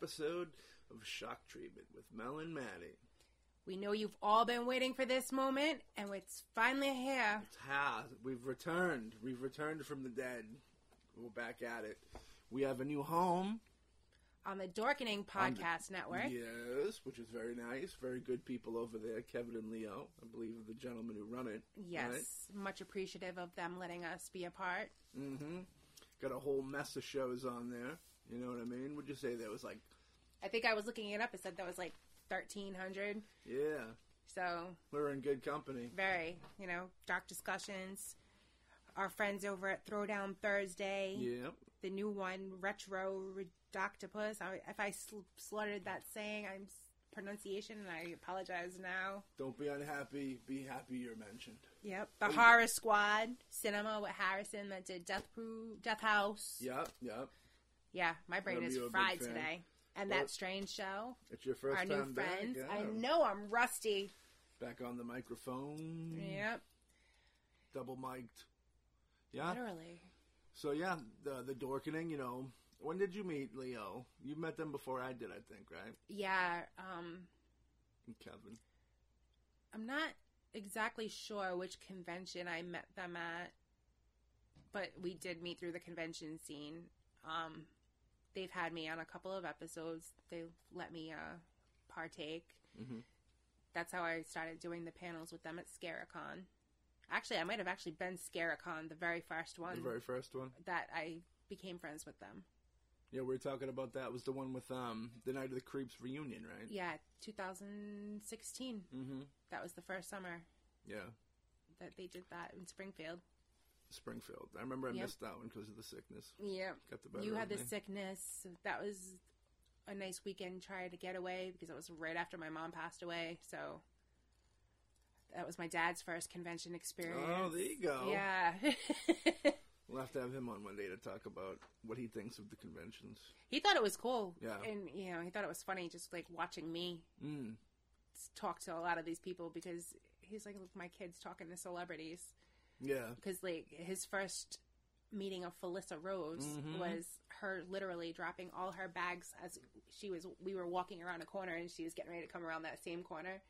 episode of Shock Treatment with Mel and Maddie. We know you've all been waiting for this moment, and it's finally here. It's ha! We've returned. We've returned from the dead. We're back at it. We have a new home. On the Dorkening Podcast Network. Yes, which is very nice. Very good people over there, Kevin and Leo. I believe are the gentlemen who run it. Yes, much appreciative of them letting us be a part. Mm-hmm. Got a whole mess of shows on there. You know what I mean? Would you say there was like, I think I was looking it up. It said that was like 1,300. yeah, So, we're in good company. very, you know, dark discussions. Our friends over at Throwdown Thursday. Yep. The new one, Retro Redoctopus. I, if I sl- slaughtered that saying, I'm pronunciation, and I apologize now. Don't be unhappy. Be happy you're mentioned. Yep. The Horror Squad, Cinema with Harrison that did Death Pro- Death House. Yep, yep. Yeah, my brain is you a big fried today. And Well- that strange show, It's your first our time new back. friends. yeah. I know I'm rusty. Back on the microphone. Yep, Double mic'd. Yeah. literally. So yeah, the the Dorkening. You know, when did you meet Leo? You met them before I did, I think, right? Yeah, um, And Kevin. I'm not exactly sure which convention I met them at, but we did meet through the convention scene. Um, they've had me on a couple of episodes. They let me uh, partake. Mhm. That's how I started doing the panels with them at Scaricon. Actually, I might have actually been Scaricon, the very first one The very first one. that I became friends with them. Yeah, we were talking about that. Was the one with um the Night of the Creeps reunion, right? Yeah, 2016. Mm-hmm. That was the first summer Yeah. that they did that in Springfield. Springfield. I remember I Yep. missed that one because of the sickness. Yeah. Got the better You had the me. sickness. That was a nice weekend trying to get away because it was right after my mom passed away. So that was my dad's first convention experience. Oh, there you go. Yeah. We'll have to have him on one day to talk about what he thinks of the conventions. he thought it was cool. Yeah. And, you know, he thought it was funny just like watching me Mm. talk to a lot of these people because he's like, look, my kid's talking to celebrities. Yeah. because like his first meeting of Felissa Rose Mm-hmm. was her literally dropping all her bags as she was we were walking around a corner and she was getting ready to come around that same corner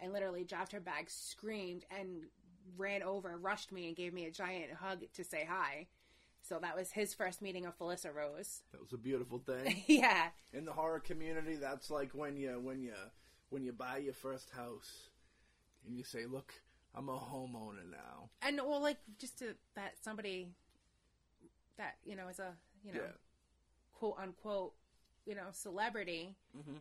and literally dropped her bags screamed and ran over rushed me and gave me a giant hug to say hi so that was his first meeting of Felissa Rose That was a beautiful thing. yeah In the horror community, that's like when you when you when you buy your first house and you say, "Look, I'm a homeowner now." and well like just to that somebody that you know is a you know Yeah. quote unquote, you know, celebrity, mm-hmm.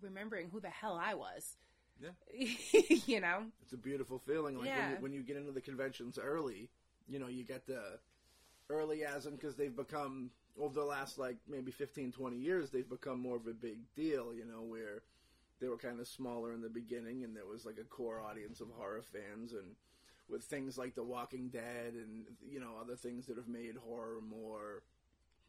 remembering who the hell I was. Yeah. you know, It's a beautiful feeling. Like when, Yeah. you, when you get into the conventions early, you know, you get the early as in because they've become over the last like maybe 15, 20 years, they've become more of a big deal. You know, where they were kind of smaller in the beginning, and there was like a core audience of horror fans, and with things like The Walking Dead and you know other things that have made horror more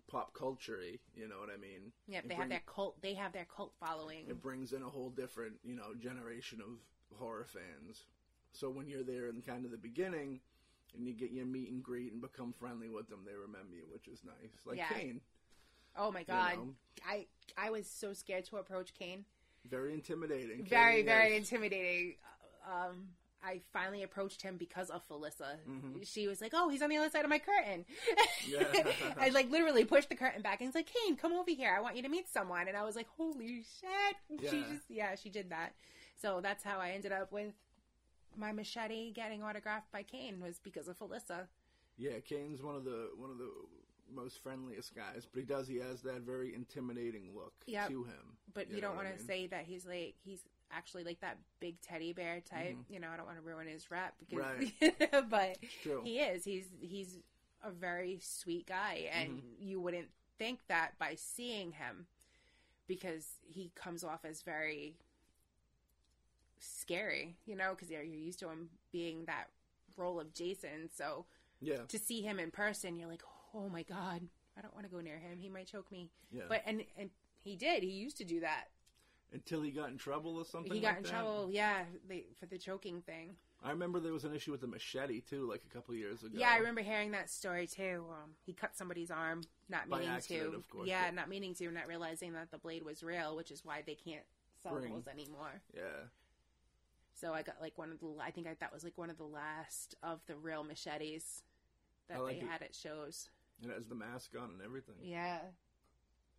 pop culture You know what I mean? yeah, they have bring- their cult. They have their cult following. it brings in a whole different, you know, generation of horror fans. So when you're there in kind of the beginning and you get your meet and greet and become friendly with them, they remember you, which is nice. Like Yeah. Kane, Oh my god, know. I I was so scared to approach Kane. Very intimidating. Very very intimidating. Um, I finally approached him because of Felissa. Mm-hmm. She was like, "Oh, he's on the other side of my curtain." Yeah. I like literally pushed the curtain back and he's like, "Kane, come over here. I want you to meet someone." And I was like, "Holy shit!" She Yeah. just yeah, she did that. So that's how I ended up with my machete getting autographed by Kane was because of Felissa. Yeah, Kane's one of the one of the most friendliest guys, but he does he has that very intimidating look Yep. to him. But you, know don't want I to mean? say that he's like he's actually like that big teddy bear type. You know, I don't want to ruin his rep because, Mm-hmm. Right. but he is. He's he's a very sweet guy, and Mm-hmm. you wouldn't think that by seeing him because he comes off as very scary. You know, because you're, you're used to him being that role of Jason. So Yeah. to see him in person, you're like, oh my god, I don't want to go near him. He might choke me. Yeah. But and and he did. He used to do that. Until he got in trouble or something. He got like in that? trouble, yeah, they, for the choking thing. I remember there was an issue with the machete too, like a couple years ago. Yeah, I remember hearing that story too. Um, he cut somebody's arm, not By meaning accident, to. of course, yeah, yeah. not meaning to, not realizing that the blade was real, which is why they can't sell Bring. those anymore. Yeah, So I got like one of the. I think I, that was like one of the last of the real machetes that like they it. had at shows. And it has the mask on and everything. Yeah.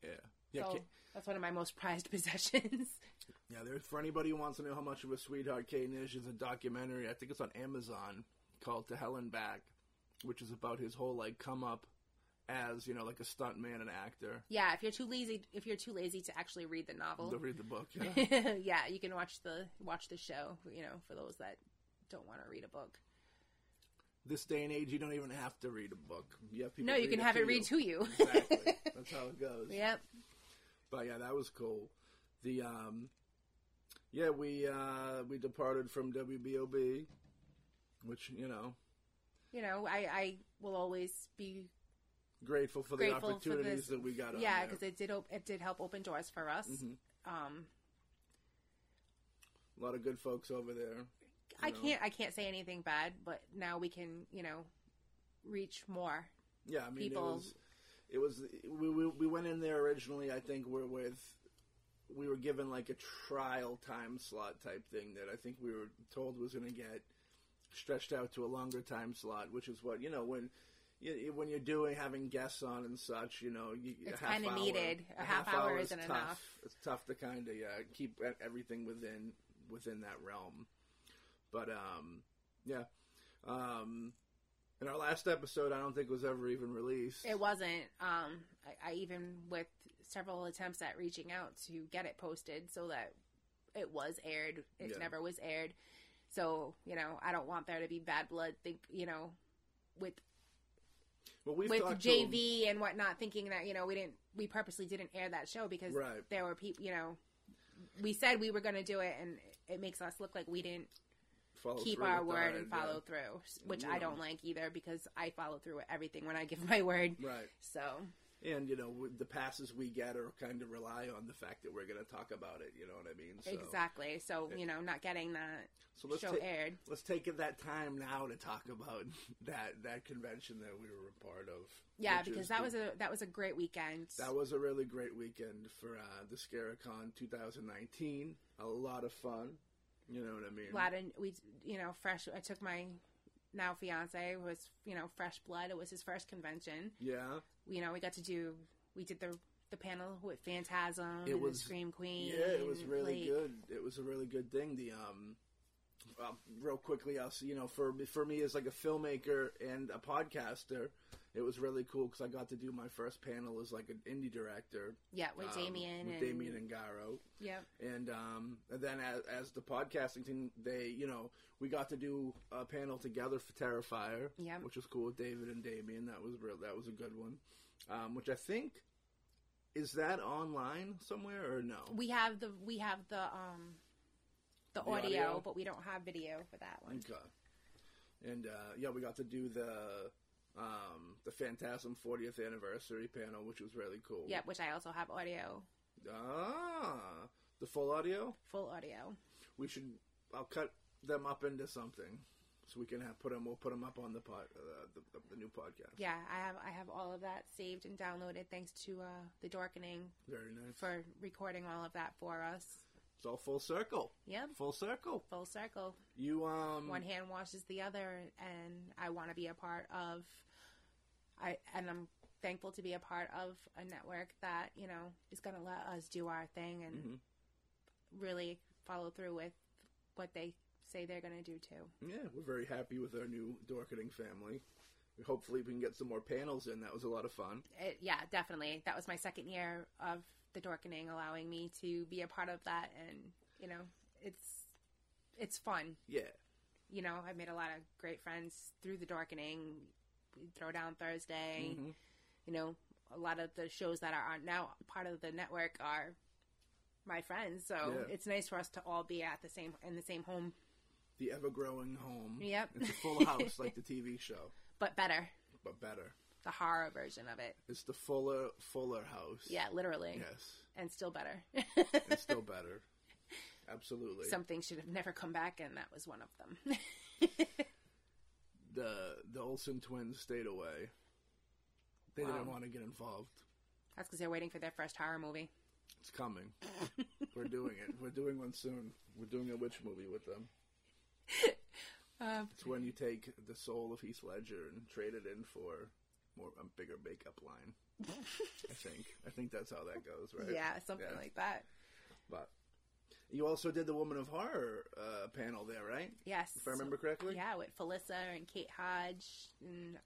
Yeah, yeah, so that's one of my most prized possessions. yeah. There, for anybody who wants to know how much of a sweetheart Kate Nish is, a documentary. I think it's on Amazon called "To Hell and Back," which is about his whole like come up as you know like a stunt man and actor. yeah, if you're too lazy, if you're too lazy to actually read the novel, To read the book. Yeah. yeah, you can watch the watch the show. You know, for those that don't want to read a book. This day and age, you don't even have to read a book. You have people No, you can have it read you. to you. exactly. That's how it goes. yep. But yeah, that was cool. The um, yeah, we uh, we departed from WBOB, which you know, You know, I I will always be grateful for the for opportunities this- that we got. yeah because it did op- it did help open doors for us. Mhm. Um, a lot of good folks over there. I know. can't I can't say anything bad, but now we can you know reach more. Yeah, I mean, People- it was it was we, we we went in there originally. I think we're with we were given like a trial time slot type thing that I think we were told was going to get stretched out to a longer time slot, which is what you know when. you- When you're doing having guests on and such, you know, you, It's kinda needed. A half hour is isn't tough. enough. It's tough to kind of yeah, keep everything within within that realm. But um, yeah, um, and our last episode I don't think was ever even released. It wasn't. Um, I, I even with several attempts at reaching out to get it posted so that it was aired. It Yeah. never was aired. So you know, I don't want there to be bad blood. Think you know, with well, we've with talked to 'em. JV and whatnot, thinking that you know we didn't, we purposely didn't air that show because Right. there were people. You know, we said we were going to do it, and it makes us look like we didn't Follow keep our word and follow yeah. through, which You I don't like either because I follow through with everything when I give my word. Right, So and you know the passes we get are kind of rely on the fact that we're going to talk about it. You know what I mean? So, exactly. So you know, not getting that So let's show ta- aired. let's take that time now to talk about that that convention that we were a part of. Yeah, because that the- was a that was a great weekend. That was a really great weekend for uh, the Scaricon 2019. A lot of fun. You know what I mean? a lot of we you know fresh. I took my now fiance was you know fresh blood. It was his first convention. yeah. You know we got to do we did the the panel with Phantasm It and was- the Scream Queen. Yeah, it was really like- good. It was a really good thing. The um, uh, real quickly, I'll see. You know, for for me as like a filmmaker and a podcaster, it was really cool because I got to do my first panel as like an indie director Yeah, with um, Damien with and Damien and Garo. yeah, and um, and then as, as the podcasting team, they you know we got to do a panel together for Terrifier, Yeah. which was cool with David and Damien. That was real. That was a good one. Um, which I think is that online somewhere or no? we have the we have the um the, The audio, audio? but we don't have video for that one. Okay. And uh, yeah, we got to do the um, the Phantasm 40th anniversary panel, which was really cool. Yeah, which I also have audio, Ah, the full audio. full audio. we should I'll cut them up into something so we can have put them we'll put them up on the pod uh, the, the, the new podcast Yeah, I have I have all of that saved and downloaded thanks to uh, the Dorkening very nice for recording all of that for us. It's all full circle Yep, full circle full circle. you um One hand washes the other, and I want to be a part of. I and I'm thankful to be a part of a network that you know is going to let us do our thing and Mhm. really follow through with what they say they're going to do too. yeah we're very happy with our new Dorkening family hopefully we can get some more panels in that was a lot of fun It, yeah, definitely. That was my second year of the Dorkening, allowing me to be a part of that, and you know, it's it's fun. yeah You know, I've made a lot of great friends through the Dorkening. We throw down Thursday. Mhm. You know, a lot of the shows that are now part of the network are my friends. So Yeah. it's nice for us to all be at the same in the same home, the ever-growing home Yep. it's a full house like the tv show but better. but better The horror version of it. it's the fuller fuller house Yeah, literally, yes and still better. and still better absolutely Something should have never come back, and that was one of them. the the Olsen twins stayed away. They Wow. didn't want to get involved. That's because they're waiting for their first horror movie. It's coming. We're doing it. We're doing one soon. We're doing a witch movie with them. Um, It's when you take the soul of Heath Ledger and trade it in for more a bigger makeup line. I think. I think that's how that goes, right? yeah, something Yeah. like that. But you also did the Woman of Horror uh, panel there, right? Yes. If I remember correctly. Yeah, with Felissa and Kate Hodge and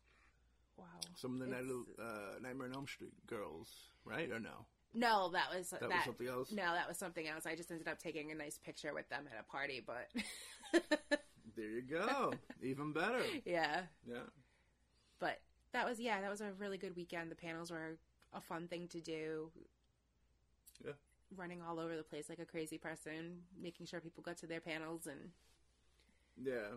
wow. Some of the Night of, uh, Nightmare on Elm Street girls, right? Or no? No, that was That, that. was something else. no, that was something else. I just ended up taking a nice picture with them at a party, but There you go. Even better. yeah. Yeah. But that was yeah, that was a really good weekend. The panels were a fun thing to do. Yeah. Running all over the place like a crazy person, making sure people got to their panels and Yeah.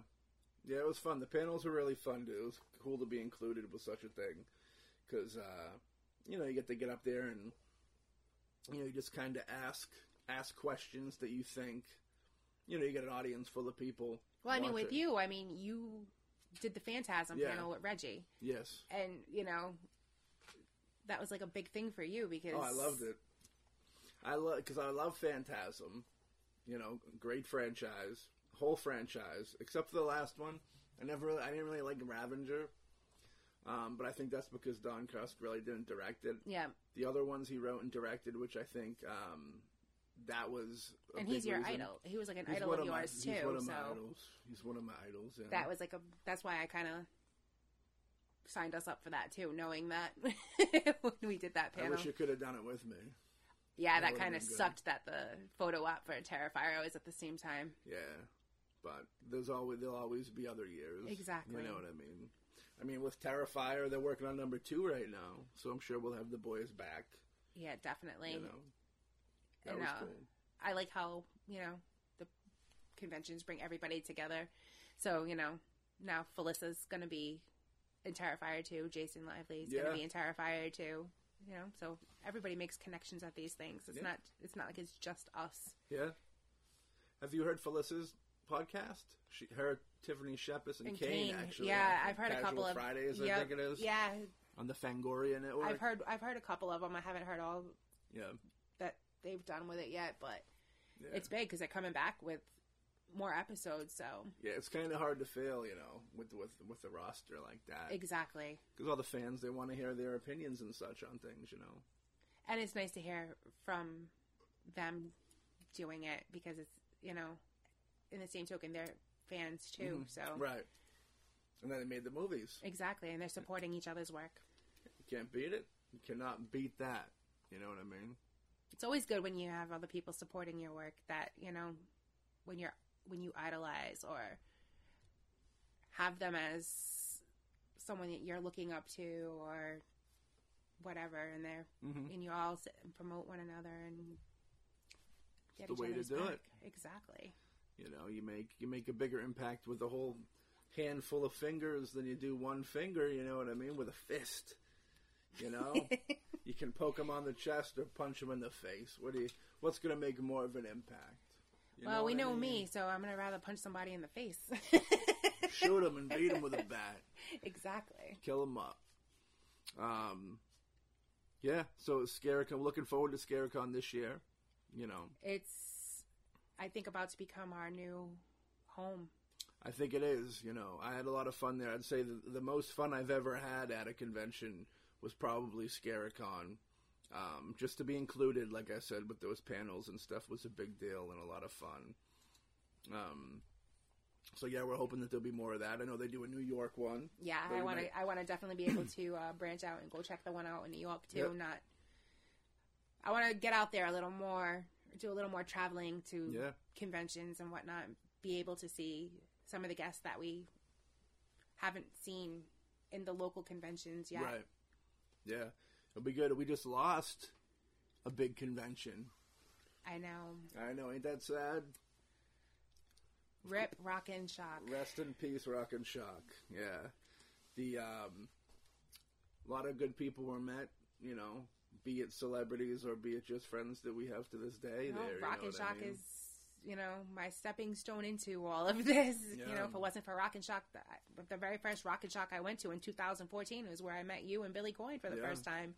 Yeah, it was fun. The panels were really fun, dude. It was cool to be included with such a thing. Because, uh, you know, you get to get up there and, you know, you just kind of ask ask questions that you think, you know, you get an audience full of people. Well, I mean with you, I mean you did the Phantasm Yeah. panel with Reggie. Yes. And, you know, that was like a big thing for you because Oh, I loved it. I love because I love Phantasm. You know, great franchise, whole franchise, except for the last one. I never, really, I didn't really like Ravager, um, but I think that's because Don Cusk really didn't direct it. Yeah. The other ones he wrote and directed, which I think um, that was, And he's your reason. idol. He was like an He's idol one of my- yours he's too. one of so my idols. He's one of my idols. Yeah. that was like a that's why I kind of signed us up for that too, knowing that when we did that I panel. wish you could have done it with me. yeah, that that kind of sucked that the photo op for Terrifier was at the same time. Yeah, but there's always there'll always be other years. Exactly. You know what I mean? I mean, with Terrifier, they're working on number two right now, so I'm sure we'll have the boys back. Yeah, definitely. You know, that And, was uh, cool. I like how you know the conventions bring everybody together. So you know now Felissa's gonna be in Terrifier too. Jason Lively's Yeah. gonna be in Terrifier too. You know, so everybody makes connections at these things. It's Yeah. not. It's not like it's just us. Yeah. Have you heard Felissa's podcast? She, her, Tiffany Shepis, and, And Kane, Kane, actually. yeah, I've heard a couple of Fridays. I think it is. Yeah, On the Fangoria network. I've heard. I've heard a couple of them. I haven't heard all Yeah. They've done with it yet, but yeah. it's big because they're coming back with more episodes. So yeah, it's kind of hard to fail, you know, with with with a roster like that, exactly, because all the fans they want to hear their opinions and such on things, you know. and it's nice to hear from them doing it because it's you know, in the same token, they're fans too. Mhm. So Right. And then they made the movies. exactly, and they're supporting each other's work. You can't beat it. You cannot beat that. You know what I mean? It's always good when you have other people supporting your work. That you know, when you're when you idolize or have them as someone that you're looking up to or whatever, and they're Mm-hmm. and you all sit and promote one another and get the each way to do back. it. Exactly. You know, you make you make a bigger impact with a whole handful of fingers than you do one finger. You know what I mean? With a fist. You know, you can poke him on the chest or punch him in the face. What do you? What's going to make more of an impact? You well, we what I know mean? me, so I'm gonna rather punch somebody in the face. Shoot him and beat him with a bat. exactly. Kill him up. Um, yeah. So Scaricon, looking forward to Scaricon this year. You know, It's, I think, about to become our new home. I think it is. You know, I had a lot of fun there. I'd say the, the most fun I've ever had at a convention was probably Scaricon. Um, just to be included, like I said, with those panels and stuff was a big deal and a lot of fun. Um, so yeah, we're hoping that there'll be more of that. I know they do a New York one. Yeah, I want to. I want to definitely be able to uh, branch out and go check the one out in New York too. Yep. Not. I want to get out there a little more, do a little more traveling to Yeah. conventions and whatnot. Be able to see some of the guests that we haven't seen in the local conventions yet. Right. Yeah, it'll be good. We just lost a big convention. I know. I know, ain't that sad? Rip, rock, and shock. Rest in peace, Rock and Shock. Yeah, the um, a lot of good people were met. You know, be it celebrities or be it just friends that we have to this day. No, there, you rock know and what I shock mean? is you know, my stepping stone into all of this. You know, if it wasn't for Rock and Shock, the, the very first Rock and Shock I went to in 2014 was where I met you and Billy Coyne for the Yeah. first time.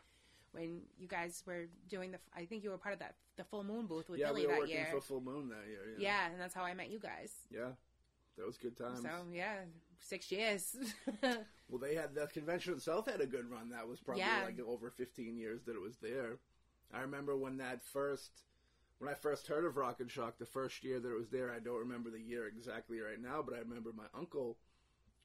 When you guys were doing the, I think you were part of that the full moon booth with yeah, Billy we were that working year. for Full Moon that year. Yeah. yeah, and that's how I met you guys. Yeah. That was good times. So yeah, six years. Well, they had the convention itself had a good run. That was probably Yeah. like over 15 years that it was there. I remember when that first, when I first heard of Rock and Shock, the first year that it was there. I don't remember the year exactly right now, but I remember my uncle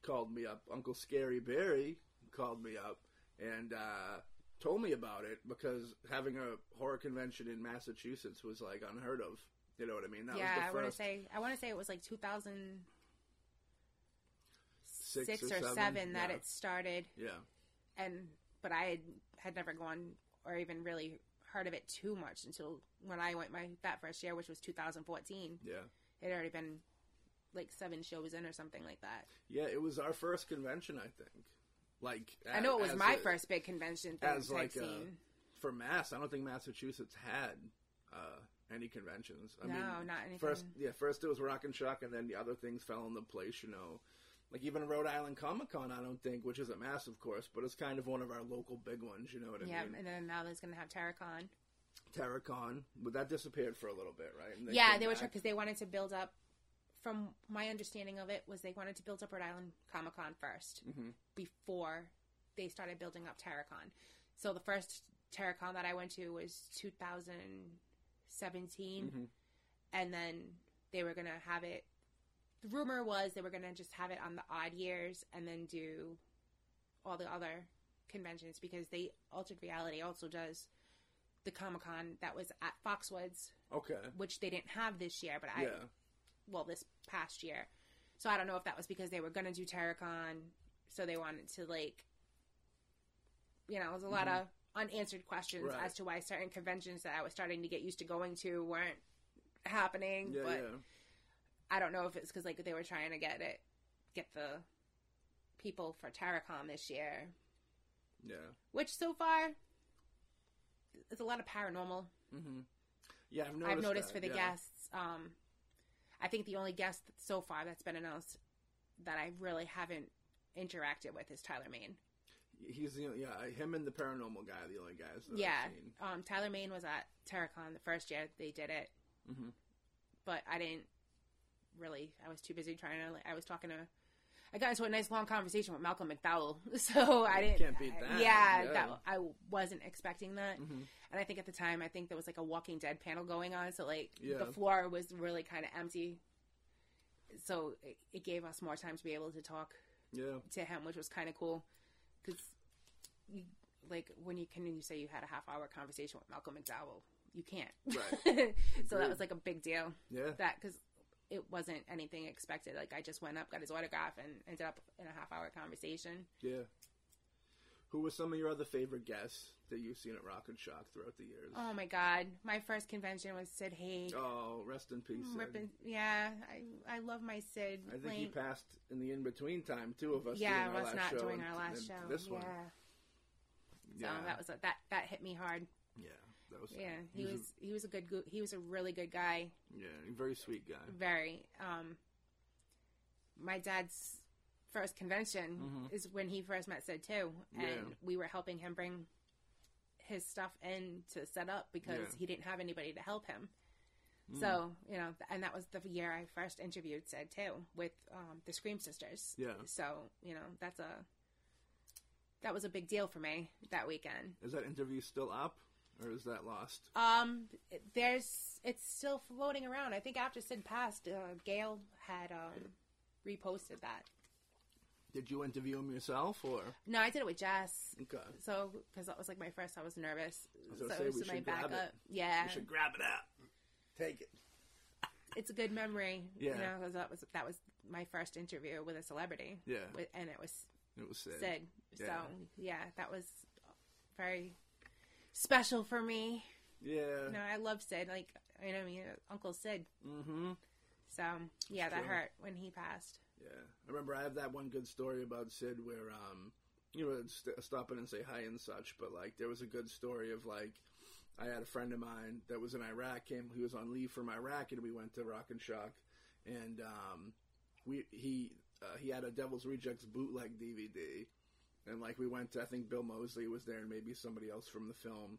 called me up. Uncle Scary Barry called me up and uh, told me about it because having a horror convention in Massachusetts was like unheard of. You know what I mean? That yeah, I want to say I want to say it was like 2006 six, or, seven, that yeah. it started. Yeah. and but I had, had never gone or even really heard of it too much until when I went my that first year, which was 2014. Yeah. It had already been like seven shows in or something like that. Yeah, it was our first convention, I think. Like I know it was my a- first big convention thing as like a- for Mass. I don't think Massachusetts had uh, any conventions. I no, mean, not anything. first yeah, first it was Rock and Shock, and then the other things fell into place. You know, like even Rhode Island Comic Con. I don't think, which isn't mass, of course, but it's kind of one of our local big ones. You know what I yeah, mean? Yeah, and then now there's gonna have TerrorCon. TerrorCon, but that disappeared for a little bit, right? And yeah, they were back. because they wanted to build up. From my understanding of it, was they wanted to build up Rhode Island Comic Con 1st Mhm. before they started building up TerrorCon. So the first TerrorCon that I went to was 2017, Mhm. and then they were gonna have it. The rumor was they were gonna just have it on the odd years and then do all the other conventions because they Altered Reality also does the Comic Con that was at Foxwoods Okay. which they didn't have this year, but I Yeah. well this past year. So I don't know if that was because they were gonna do TerrorCon, so they wanted to like, you know, there's a lot of unanswered questions Mm-hmm. Right. as to why certain conventions that I was starting to get used to going to weren't happening. Yeah, but yeah. I don't know if it's because like they were trying to get it, get the people for TerrorCon this year, Yeah. which so far there's a lot of paranormal hmm Yeah, I've noticed. I've noticed that, for the yeah. guests. Um, I think the only guest so far that's been announced that I really haven't interacted with is Tyler Mane. He's the only, yeah him and the paranormal guy are the only guys. Yeah, um, Tyler Mane was at TerrorCon the first year they did it, Mhm. but I didn't really. I was too busy trying to. Like, I was talking to. I got into a nice long conversation with Malcolm McDowell, so I didn't. Can't beat that, Yeah, yeah. that I wasn't expecting that. Mhm. And I think at the time, I think there was like a Walking Dead panel going on, so like Yeah. the floor was really kind of empty. So it, it gave us more time to be able to talk Yeah. to him, which was kind of cool. Because, like, when you can you say you had a half hour conversation with Malcolm McDowell, you can't. Right. so that was like a big deal. Yeah. That because it wasn't anything expected. Like I just went up, got his autograph, and ended up in a half hour conversation. Yeah. Who were some of your other favorite guests that you've seen at Rock and Shock throughout the years? Oh my god, my first convention was Sid Haig. Oh, rest in peace. Ripping, yeah, I I love my Sid. I think he passed in the in between time Two of us. yeah, doing our us not doing our last show. This one. yeah. So Yeah. that was a, that that hit me hard. yeah. Was. Yeah, he He's a- was he was a good he was a really good guy. Yeah, very sweet guy. Very. Um, my dad's first convention Mhm. is when he first met Sid too, and Yeah. we were helping him bring his stuff in to set up because Yeah. he didn't have anybody to help him. Mm. So you know, and that was the year I first interviewed Sid too with um, the Scream Sisters. Yeah. So you know, that's a that was a big deal for me that weekend. Is that interview still up, or is that lost? Um, there's it's still floating around. I think after Sid passed, uh, Gail had um reposted that. Did you interview him yourself, or No, I did it with Jess. okay? So because that was like my first, I was nervous. was so say, it was we my should grab it. backup. Yeah, You should grab it out. Take it. it's a good memory. Yeah. you know, 'cause that was that was my first interview with a celebrity. Yeah. with, and it was It was Sid. Sid. Yeah. So yeah, that was very special for me. Yeah. No, I love Sid. Like you know, I mean, Uncle Sid. Mm-hmm. So yeah, that True. hurt when he passed. Yeah, I remember I have that one good story about Sid where, um, you know, st- stop in and say hi and such, but like there was a good story of like, I had a friend of mine that was in Iraq. Came, he was on leave from Iraq, and we went to Rock and Shock, and um, we he uh, he had a Devil's Rejects bootleg DVD, and like we went to I think Bill Moseley was there and maybe somebody else from the film,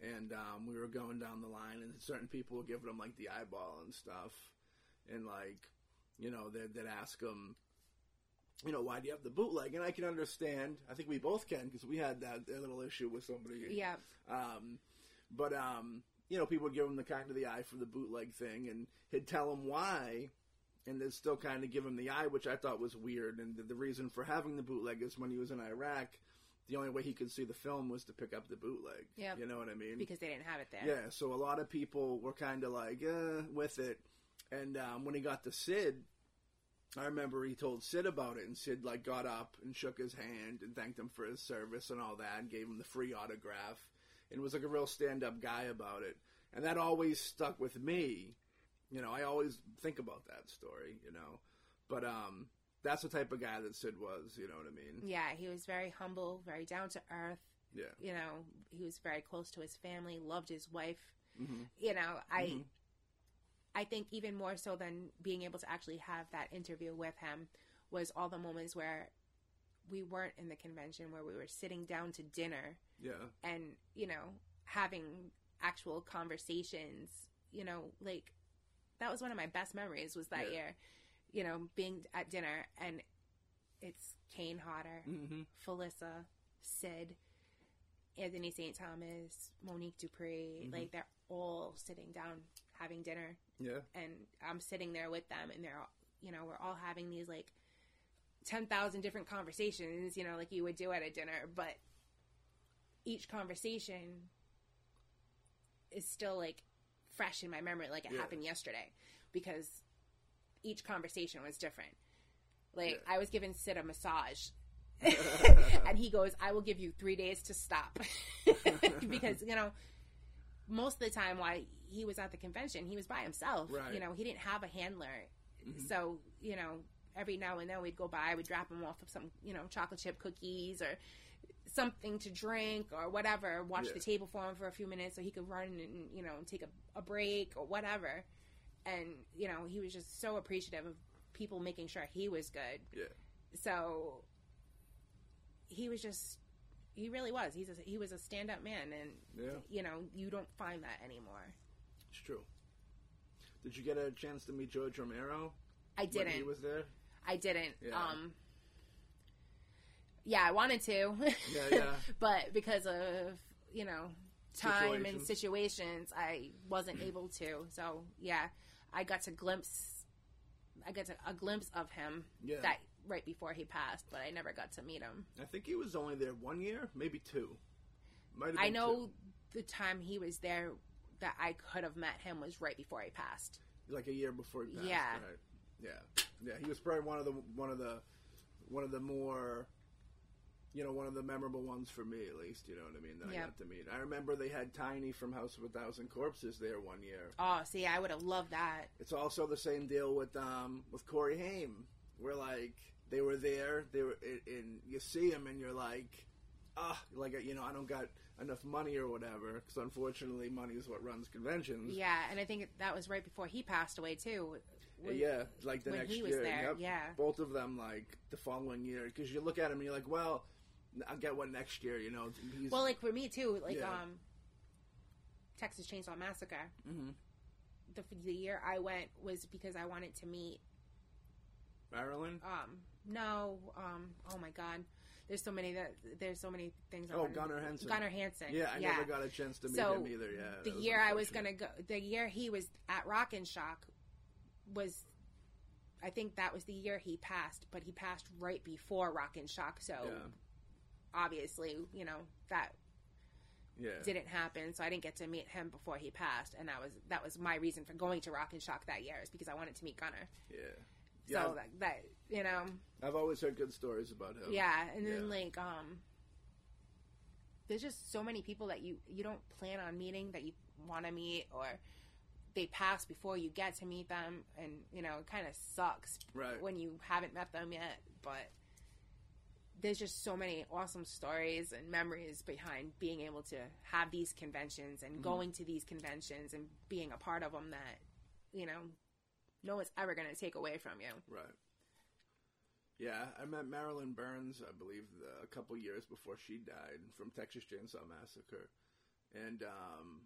and um, we were going down the line and certain people were giving him like the eyeball and stuff, and like you know they'd, they'd ask him. You know why do you have the bootleg? And I can understand. I think we both can because we had that, that little issue with somebody. Yeah. Um, but um, you know, people would give him the kind of the eye for the bootleg thing, and he'd tell him why, and they'd still kind of give him the eye, which I thought was weird. And the, the reason for having the bootleg is when he was in Iraq, the only way he could see the film was to pick up the bootleg. Yeah, You know what I mean? Because they didn't have it there. Yeah, so a lot of people were kind of like, uh, with it. And um, when he got to Sid, I remember he told Sid about it, and Sid like got up and shook his hand and thanked him for his service and all that, and gave him the free autograph, and was like a real stand-up guy about it. And that always stuck with me. You know, I always think about that story. You know, but um, that's the type of guy that Sid was. You know what I mean? Yeah, he was very humble, very down to earth. Yeah. You know, he was very close to his family, loved his wife. hmm You know, I Mhm. I think even more so than being able to actually have that interview with him was all the moments where we weren't in the convention where we were sitting down to dinner Yeah. and, you know, having actual conversations, you know, like that was one of my best memories was that Yeah. year, you know, being at dinner and it's Kane Hodder, hmm Felissa, Sid, Anthony St. Thomas, Monique Dupree, Mhm. like they're all sitting down having dinner Yeah. and I'm sitting there with them and they're all, you know, we're all having these like 10,000 different conversations, you know, like you would do at a dinner, but each conversation is still like fresh in my memory like it Yeah. happened yesterday because each conversation was different. Like Yeah. I was giving Sid a massage and he goes, I will give you three days to stop. because, you know, most of the time while he was at the convention, he was by himself. Right. You know, he didn't have a handler. Mhm. So, you know, every now and then we'd go by, we'd drop him off with some, you know, chocolate chip cookies or something to drink or whatever, watch Yeah. the table for him for a few minutes so he could run and, you know, take a, a break or whatever. And, you know, he was just so appreciative of people making sure he was good Yeah. so he was just he really was he's a, he was a stand-up man and Yeah. you know you don't find that anymore It's true. Did you get a chance to meet George Romero i didn't he was there? i didn't Yeah. um yeah i wanted to Yeah, yeah. but because of you know time and Situations. situations i wasn't mm-hmm. able to so yeah i got to glimpse i got to, a glimpse of him Yeah. that right before he passed but i never got to meet him I think he was only there one year, maybe two. Might have I know two. the time he was there that I could have met him was right before he passed. like a year before he passed. Yeah. right? yeah, yeah. He was probably one of the one of the one of the more, you know, one of the memorable ones for me at least. You know what I mean? That I Yeah. got to meet. I remember they had Tiny from House of a Thousand Corpses there one year. Oh, see, I would have loved that. It's also the same deal with um with Corey Haim, where like they were there, they were, and- you see him, and you're like, ah, like you know, I don't got enough money or whatever, because unfortunately, money is what runs conventions. Yeah, and I think that was right before he passed away too. When- yeah, like the next he was year. there, yep. yeah. both of them like the following year, because you look at him and you're like, well, I'll get one next year. You know, he's Well, like for me too, like Yeah. um, Texas Chainsaw Massacre. Mhm. The the year I went was because I wanted to meet. Marilyn. Um, no, um, oh my god, there's so many that there's so many things. I Oh, Gunnar Hansen. Gunnar Hansen. Yeah, I never got a chance to meet So, him either. Yeah, the year I was gonna go, the year he was at Rock and Shock was, I think that was the year he passed, but he passed right before Rock and Shock, so Yeah. Obviously, you know that Yeah. didn't happen. So I didn't get to meet him before he passed, and that was that was my reason for going to Rock and Shock that year is because I wanted to meet Gunnar. yeah. Yeah, So that, that you know, I've always heard good stories about him. yeah, and then Yeah. like um. There's just so many people that you you don't plan on meeting that you want to meet or they pass before you get to meet them and you know it kind of sucks Right. when you haven't met them yet but there's just so many awesome stories and memories behind being able to have these conventions and going to these conventions and being a part of them that you know no one's ever going to take away from you. Right. Yeah, I met Marilyn Burns, I believe, the, a couple years before she died from Texas Chainsaw Massacre, and um,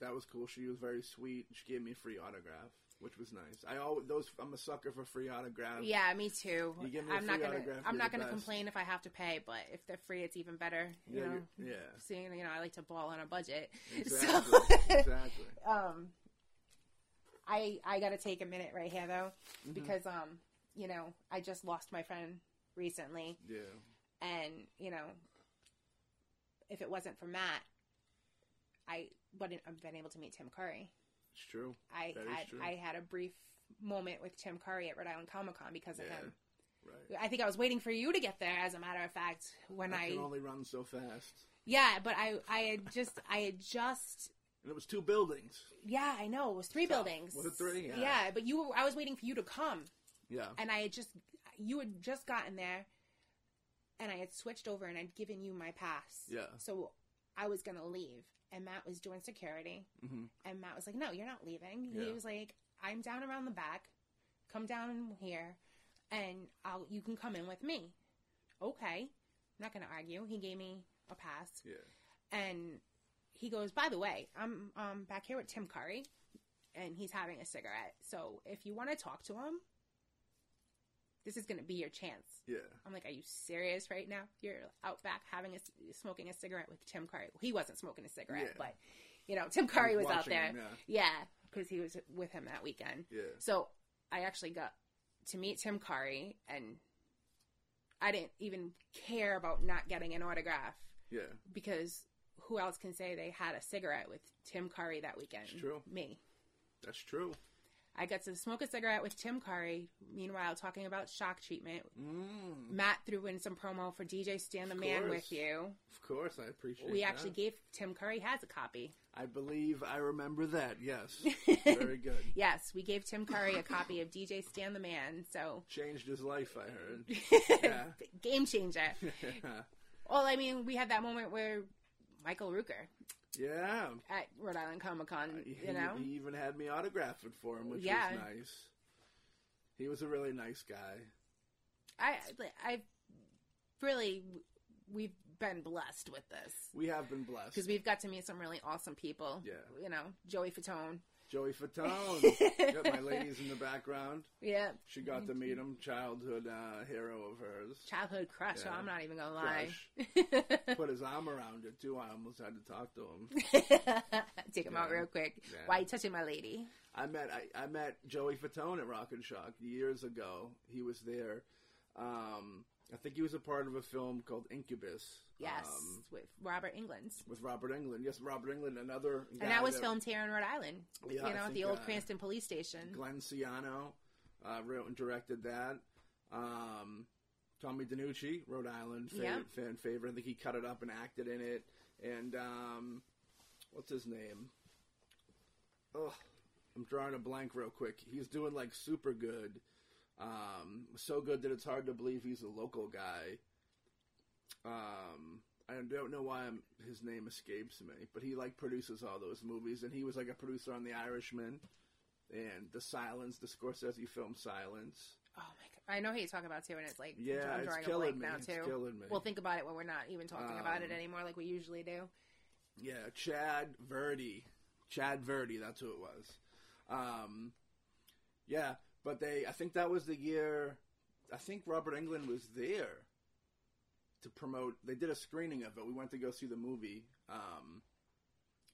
that was cool. She was very sweet. She gave me a free autograph, which was nice. I always those I'm a sucker for free autographs. Yeah, me too. You give me I'm not gonna. I'm not gonna best. complain if I have to pay, but if they're free, it's even better. You Yeah, know, yeah. seeing you know, I like to ball on a budget. Exactly. So, exactly. um, I I gotta take a minute right here though, Mm-hmm. because um, you know, I just lost my friend recently, Yeah. and you know, if it wasn't for Matt, I wouldn't have been able to meet Tim Curry. It's true. I That is had true. I had a brief moment with Tim Curry at Rhode Island Comic Con because of Yeah. him. Right. I think I was waiting for you to get there. As a matter of fact, when I I, can only run so fast. yeah, but I I had just I had just And it was two buildings. yeah I know it was three Tough. buildings. Was it three? Yeah. Yeah. but you were, I was waiting for you to come, Yeah. and I had just you had just gotten there, and I had switched over and I'd given you my pass. Yeah. So I was gonna leave, and Matt was doing security, hmm and Matt was like, "No, you're not leaving." Yeah. He was like, "I'm down around the back. Come down here, and I'll you can come in with me." Okay, I'm not gonna argue. He gave me a pass, Yeah. and he goes, "By the way, I'm um back here with Tim Curry, and he's having a cigarette. So if you want to talk to him, this is gonna be your chance." Yeah. I'm like, "Are you serious right now? You're out back having a smoking a cigarette with Tim Curry. He wasn't smoking a cigarette, Yeah. but you know, Tim Curry was out there." him, yeah. Yeah, because he was with him that weekend. Yeah. So I actually got to meet Tim Curry, and I didn't even care about not getting an autograph Yeah. because who else can say they had a cigarette with Tim Curry that weekend? It's true. Me. That's true. I got to smoke a cigarette with Tim Curry. Meanwhile, talking about shock treatment. Mm. Matt threw in some promo for DJ Stand the Of Man course. with you. Of course, I appreciate. It. We that. actually gave Tim Curry has a copy. I believe I remember that. Yes. Very good. Yes, we gave Tim Curry a copy of DJ Stand the Man. So Changed his life. I heard. Yeah. game changer. Well, I mean, we had that moment where Michael Rooker yeah. at Rhode Island Comic Con, uh, He, you know, he even had me autograph it for him, which Yeah. was nice. He was a really nice guy. I, I really, we've been blessed with this We have been blessed. because we've got to meet some really awesome people. Yeah. you know, Joey Fatone. Joey Fatone, Yep, my ladies in the background. Yeah, She got to meet him. Childhood uh, hero of hers. childhood crush. So Yeah. I'm not even gonna lie. Put his arm around her too. I almost had to talk to him. Take him out real quick. Yeah. Why you touching my lady? I met I, I met Joey Fatone at Rock and Shock years ago. He was there. Um, I think he was a part of a film called Incubus. Yes, um, with Robert Englund. with Robert Englund. Yes, Robert Englund, another. And that was filmed here in Rhode Island. Yeah, you know, at the old uh, Cranston Police Station. Glenn Ciano uh, wrote and directed that. Um, Tommy DiNucci, Rhode Island fa- Yep. fan favorite. I think he cut it up and acted in it. And um, what's his name? Oh, I'm drawing a blank real quick. He's doing like super good. Um, so good that it's hard to believe he's a local guy. Um, I don't know why I'm, his name escapes me, but he like produces all those movies, and he was like a producer on The Irishman and The Silence, the Scorsese film Silence. Oh my god! I know who you talk about too, and it's like Yeah, I'm it's drawing a killing blank me. now It's too. killing me. We'll think about it when we're not even talking about it Um, anymore, like we usually do. Yeah, Chad Verdi. Chad Verdi, that's who it was. Um, yeah, but they, I think that was the year, I think Robert Englund was there to promote, they did a screening of it. We went to go see the movie. Um,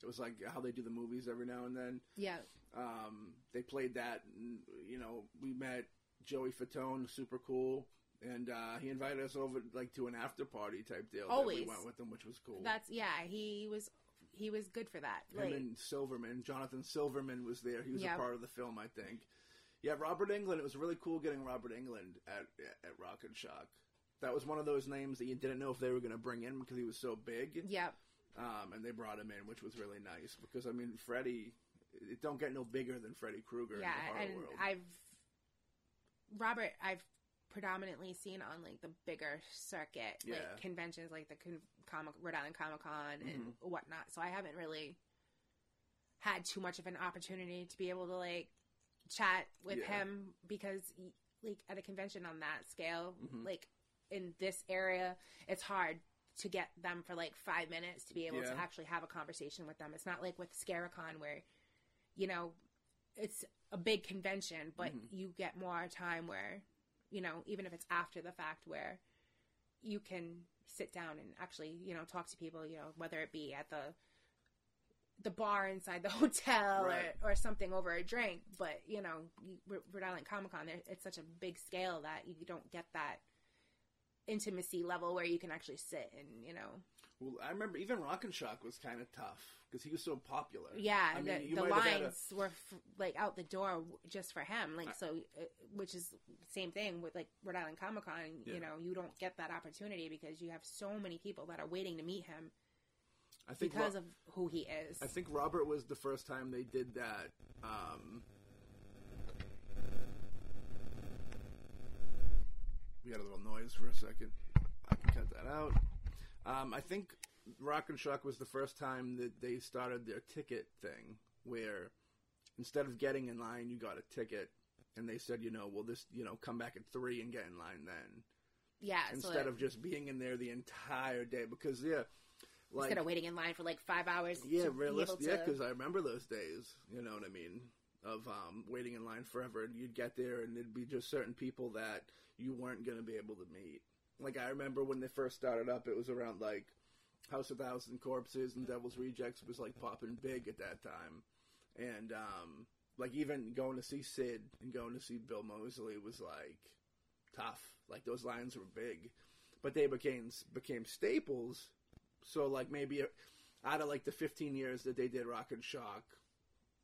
it was like how they do the movies every now and then. Yeah, Um, they played that, and, you know, we met Joey Fatone, super cool. And uh, he invited us over like to an after party type deal. Always. we went with him, which was cool. that's yeah. He was he was good for that. Him Like, and Silverman, Jonathan Silverman was there. He was Yep. a part of the film, I think. Yeah, Robert Englund. It was really cool getting Robert Englund at at Rock and Shock. That was one of those names that you didn't know if they were going to bring in because he was so big. yeah, Um, and they brought him in, which was really nice because I mean, Freddy. It don't get no bigger than Freddy Krueger yeah, in the and world. I've Robert. I've predominantly seen on like the bigger circuit, Yeah. like conventions, like the con- comic Rhode Island Comic Con and Mhm. whatnot. So I haven't really had too much of an opportunity to be able to like chat with Yeah. him because like at a convention on that scale, Mhm. like in this area, it's hard to get them for like five minutes to be able to actually have a conversation with them. It's not like with Scaricon where, you know, it's a big convention, but Mhm. you get more time where, you know, even if it's after the fact, where you can sit down and actually, you know, talk to people, you know, whether it be at the the bar inside the hotel Right. or, or something over a drink. But you know, Rhode Island Comic Con, there- it's such a big scale that you don't get that intimacy level where you can actually sit and you know Well, I remember even Rock and Shock was kind of tough because he was so popular. Yeah, I mean, the, the had a- lines were f- like out the door just for him. Like I- so, uh, which is same thing with like Rhode Island Comic Con. Yeah. You know, you don't get that opportunity because you have so many people that are waiting to meet him I think because Ro- of who he is. I think Robert was the first time they did that. Um, we had a little noise for a second. I can cut that out. Um, I think Rock and Shock was the first time that they started their ticket thing, where instead of getting in line, you got a ticket, and they said, you know, well, this, you know, come back at three and get in line then, yeah, so instead that- of just being in there the entire day. Because yeah, like instead of waiting in line for like five hours. yeah, to be realistic. Yeah, because I remember those days. You know what I mean? Of um, waiting in line forever, and you'd get there, and it'd be just certain people that you weren't going to be able to meet. Like I remember when they first started up, it was around like House of Thousand Corpses and Devil's Rejects was like popping big at that time, and um, like even going to see Sid and going to see Bill Moseley was like tough. Like those lines were big, but they became became staples. So like maybe out of like the 15 years that they did Rock and Shock,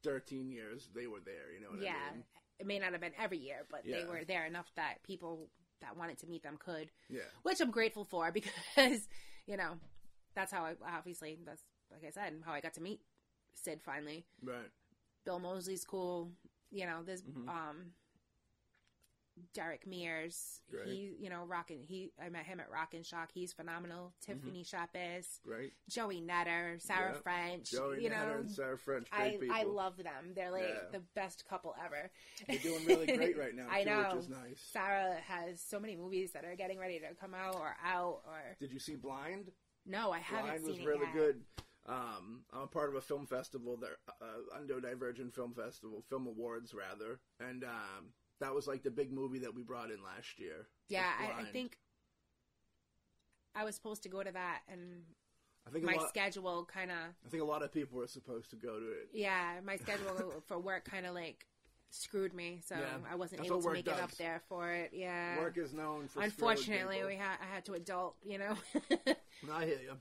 13 years they were there. You know what yeah, I mean? It may not have been every year, but they were there enough that people that wanted to meet them could. Yeah. which I'm grateful for because you know that's how I obviously that's like I said how I got to meet Sid finally. Right. Bill Moseley's cool. You know, there's Mhm. um Derek Mears. He, you know, rockin' he I met him at Rock and Shock. He's phenomenal. Tiffany Shepis, Great. Joey Knetter, Sarah Yeah. French. Joey you Knetter know, and Sarah French, great I people. I love them. They're like Yeah. the best couple ever. They're doing really great right now. I too, know. which is nice. Sarah has so many movies that are getting ready to come out or out or Did you see Blind? no, I haven't Blind was really yet. good. Um, I'm a part of a film festival there, uh, Undo Divergent Film Festival, Film Awards rather, and um, that was like the big movie that we brought in last year. Yeah, I, I think I was supposed to go to that, and I think my lot. schedule kind of I think a lot of people were supposed to go to it. yeah, my schedule for work kind of like screwed me, so Yeah, I wasn't able to make it up there for it. Yeah, Work is known for. unfortunately, we had I had to adult, you know. I hear you.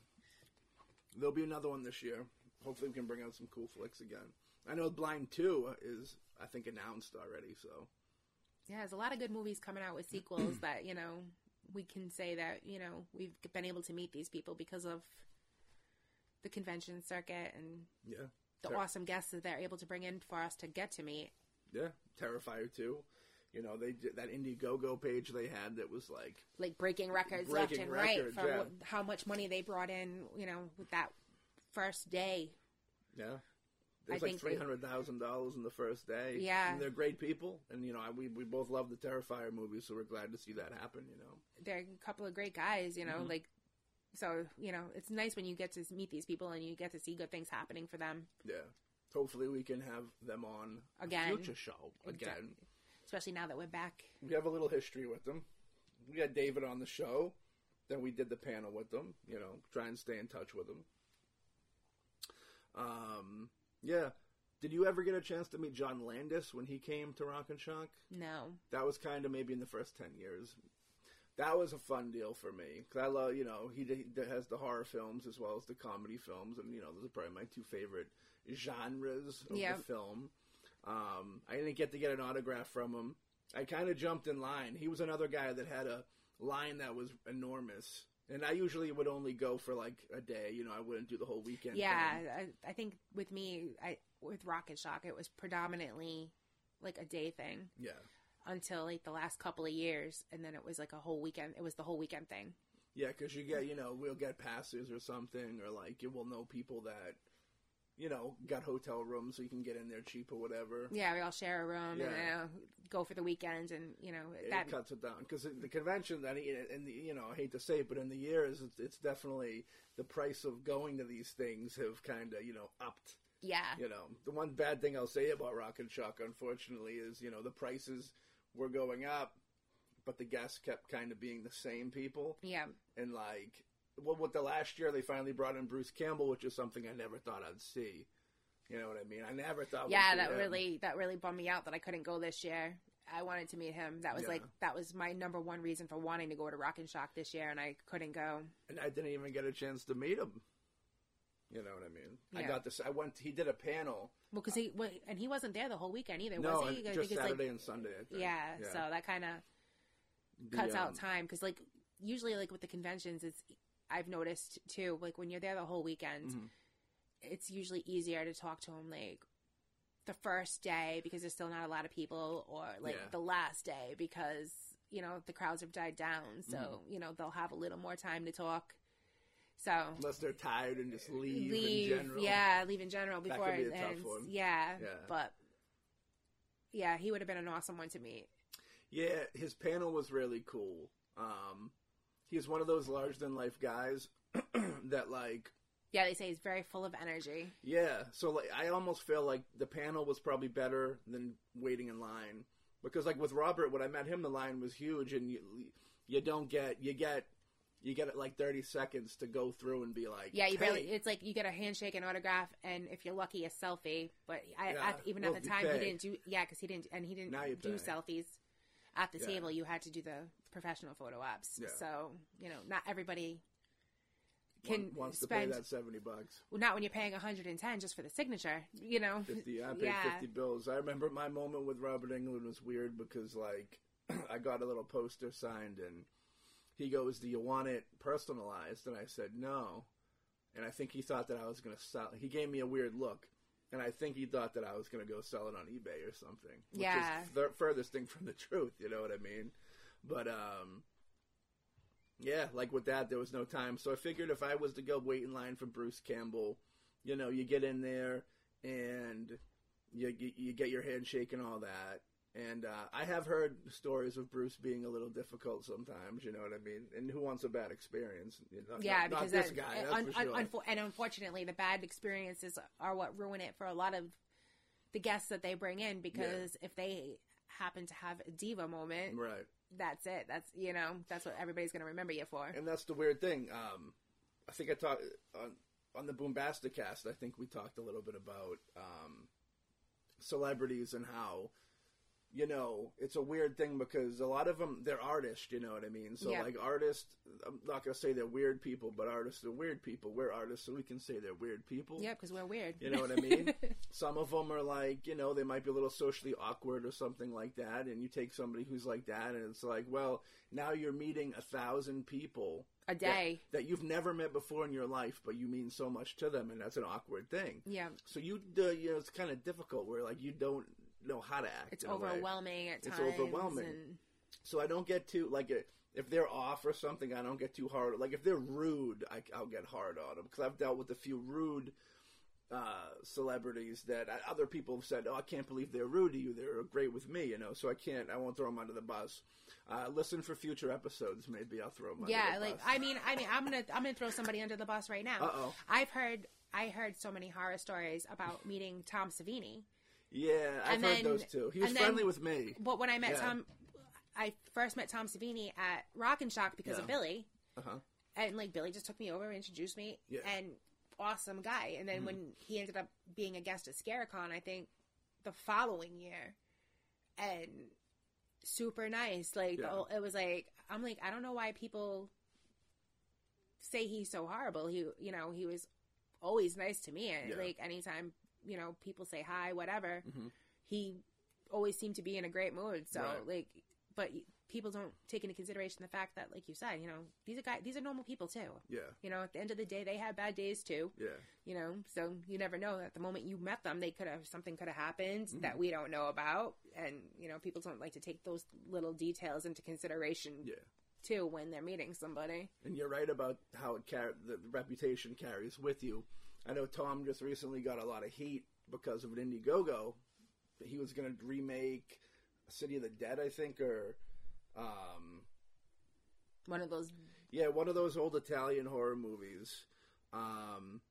There'll be another one this year. Hopefully, we can bring out some cool flicks again. I know Blind Two is, I think, announced already. So yeah, there's a lot of good movies coming out with sequels that you know we can say that you know we've been able to meet these people because of the convention circuit and yeah, the Ter- awesome guests that they're able to bring in for us to get to meet. yeah, Terrifier too. You know, they that Indiegogo page they had that was like, like breaking records Breaking left and right records, for yeah. how much money they brought in. You know, with that first day. yeah, I like three hundred thousand dollars in the first day. Yeah. and they're great people, and you know, I, we we both love the Terrifier movies, so we're glad to see that happen. You know, They're a couple of great guys. You know, Mhm. like so. You know, it's nice when you get to meet these people and you get to see good things happening for them. yeah. Hopefully, we can have them on a Again. future show again. Exactly. Especially now that we're back. we have a little history with them. We had David on the show. Then we did the panel with them. You know, try and stay in touch with them. Um, yeah. Did you ever get a chance to meet John Landis when he came to Rock and Shock? No. That was kind of maybe in the first ten years. That was a fun deal for me because I love, you know, he, d- has the horror films as well as the comedy films, and you know, those are probably my two favorite genres of Yep. the film. Um, I didn't get to get an autograph from him. I kind of jumped in line. He was another guy that had a line that was enormous, and I usually would only go for like a day. You know, I wouldn't do the whole weekend. Yeah. I, I think with me, I with Rock and Shock, it was predominantly like a day thing. yeah, until like the last couple of years, and then it was like a whole weekend. It was the whole weekend thing. Yeah, because you get, you know, we'll get passes or something, or like you will know people that, you know, got hotel rooms so you can get in there cheap or whatever. Yeah, we all share a room and Yeah. uh, go for the weekend, and you know It that. cuts it down because the convention, that and the, you know, I hate to say it, but in the years, it's, it's definitely the price of going to these things have kind of, you know, upped. yeah, You know, the one bad thing I'll say about Rock and Shock, unfortunately, is you know the prices were going up, but the guests kept kind of being the same people. yeah, and like well with the last year they finally brought in Bruce Campbell, which is something I never thought I'd see. You know what I mean? I never thought. yeah. That him. really that really bummed me out that I couldn't go this year. I wanted to meet him. That was Yeah. like that was my number one reason for wanting to go to Rock and Shock this year, and I couldn't go. and I didn't even get a chance to meet him. You know what I mean? I got this. I went. He did a panel. Well, because he wa- and he wasn't there the whole weekend either, no, was he? just it's, like- Saturday and Sunday. I think. yeah, So that kind of The, cuts um, out time because like usually like with the conventions, it's I've noticed too. Like when you're there the whole weekend, Mhm. it's usually easier to talk to him like the first day because there's still not a lot of people, or like Yeah. the last day because you know the crowds have died down. So Mm-hmm. you know they'll have a little more time to talk. So Unless they're tired and just leave, leave, in general. yeah, leave in general before be it ends. Yeah, Yeah. but yeah, he would have been an awesome one to meet. Yeah, his panel was really cool. Um, he's one of those large than life guys that like Yeah, they say he's very full of energy. Yeah, so like I almost feel like the panel was probably better than waiting in line because like with Robert, when I met him, the line was huge, and you you don't get you get you get it like thirty seconds to go through and be like, Yeah, you hey, barely. It's like you get a handshake, an autograph, and if you're lucky, a selfie. But I, Yeah, at, even well, at the time, he didn't do. Yeah, because he didn't, and he didn't do pay. selfies at the Yeah. table. You had to do the professional photo ops. Yeah. So you know, not everybody can wants to spend. pay that seventy bucks. well, not when you're paying 110 just for the signature. You know. 50, I paid Yeah. 50 bills. I remember my moment with Robert Englund was weird because, like, I got a little poster signed and he goes, Do you want it personalized? And I said, No. And I think he thought that I was going to sell He gave me a weird look. And I think he thought that I was going to go sell it on eBay or something. Which Yeah. is the furthest thing from the truth, you know what I mean? But, um,. Yeah, like with that, there was no time. So I figured if I was to go wait in line for Bruce Campbell, you know, you get in there and you you, get your handshake and all that. And uh, I have heard stories of Bruce being a little difficult sometimes. You know what I mean? And who wants a bad experience? You know, Yeah, not, because not this guy. That's un- sure. un- and unfortunately, the bad experiences are what ruin it for a lot of the guests that they bring in. Because if they happen to have a diva moment, right. That's it. That's you know that's what everybody's going to remember you for. And that's the weird thing. Um, I think I talked on on the Boombastic cast. I think we talked a little bit about um, celebrities and how you know it's a weird thing because a lot of them they're artists. You know what I mean? So Yeah. like artists, I'm not gonna say they're weird people, but artists are weird people. We're artists, so we can say they're weird people. Yeah, because we're weird. You know what I mean? Some of them are like, you know, they might be a little socially awkward or something like that. And you take somebody who's like that, and it's like, well, now you're meeting a thousand people a day. that, that you've never met before in your life, but you mean so much to them, and that's an awkward thing. Yeah, So you, uh, you know, it's kind of difficult where like you don't know how to act. it's in a way. overwhelming at It's times. overwhelming. and- So I don't get too like uh, if they're off or something. I don't get too hard. Like if they're rude, I, I'll get hard on them because I've dealt with a few rude uh, celebrities that I, other people have said, "Oh, I can't believe they're rude to you. They're great with me," you know. So I can't. I won't throw them under the bus. Uh, listen for future episodes. Maybe I'll throw them. Under yeah, the like bus. I mean, I mean, I'm gonna I'm gonna throw somebody under the bus right now. Uh-oh. I've heard I heard so many horror stories about meeting Tom Savini. Yeah, I've and heard then- those too. He was and then- friendly with me. But when I met Yeah. Tom, I first met Tom Savini at Rock and Shock because of Billy, Uh huh. and like Billy just took me over, and introduced me, Yeah. And awesome guy. And then when he ended up being a guest at Scarecon, I think the following year, and super nice. Like Yeah. whole- it was like I'm like I don't know why people say he's so horrible. He you know he was always nice to me. And Yeah. like anytime you know people say hi, whatever, Mhm. he always seemed to be in a great mood. So Right. like but people don't take into consideration the fact that, like you said, you know, these are guys, these are normal people too. Yeah. You know, at the end of the day, they have bad days too. Yeah. You know, so you never know. At the moment you met them, they could have something could have happened Mm-hmm. that we don't know about, and you know, people don't like to take those little details into consideration Yeah. too when they're meeting somebody. And you're right about how it car- the reputation carries with you. I know Tom just recently got a lot of heat because of an Indiegogo. He was going to remake City of the Dead, I think, or um, One of those. yeah, one of those old Italian horror movies. Um,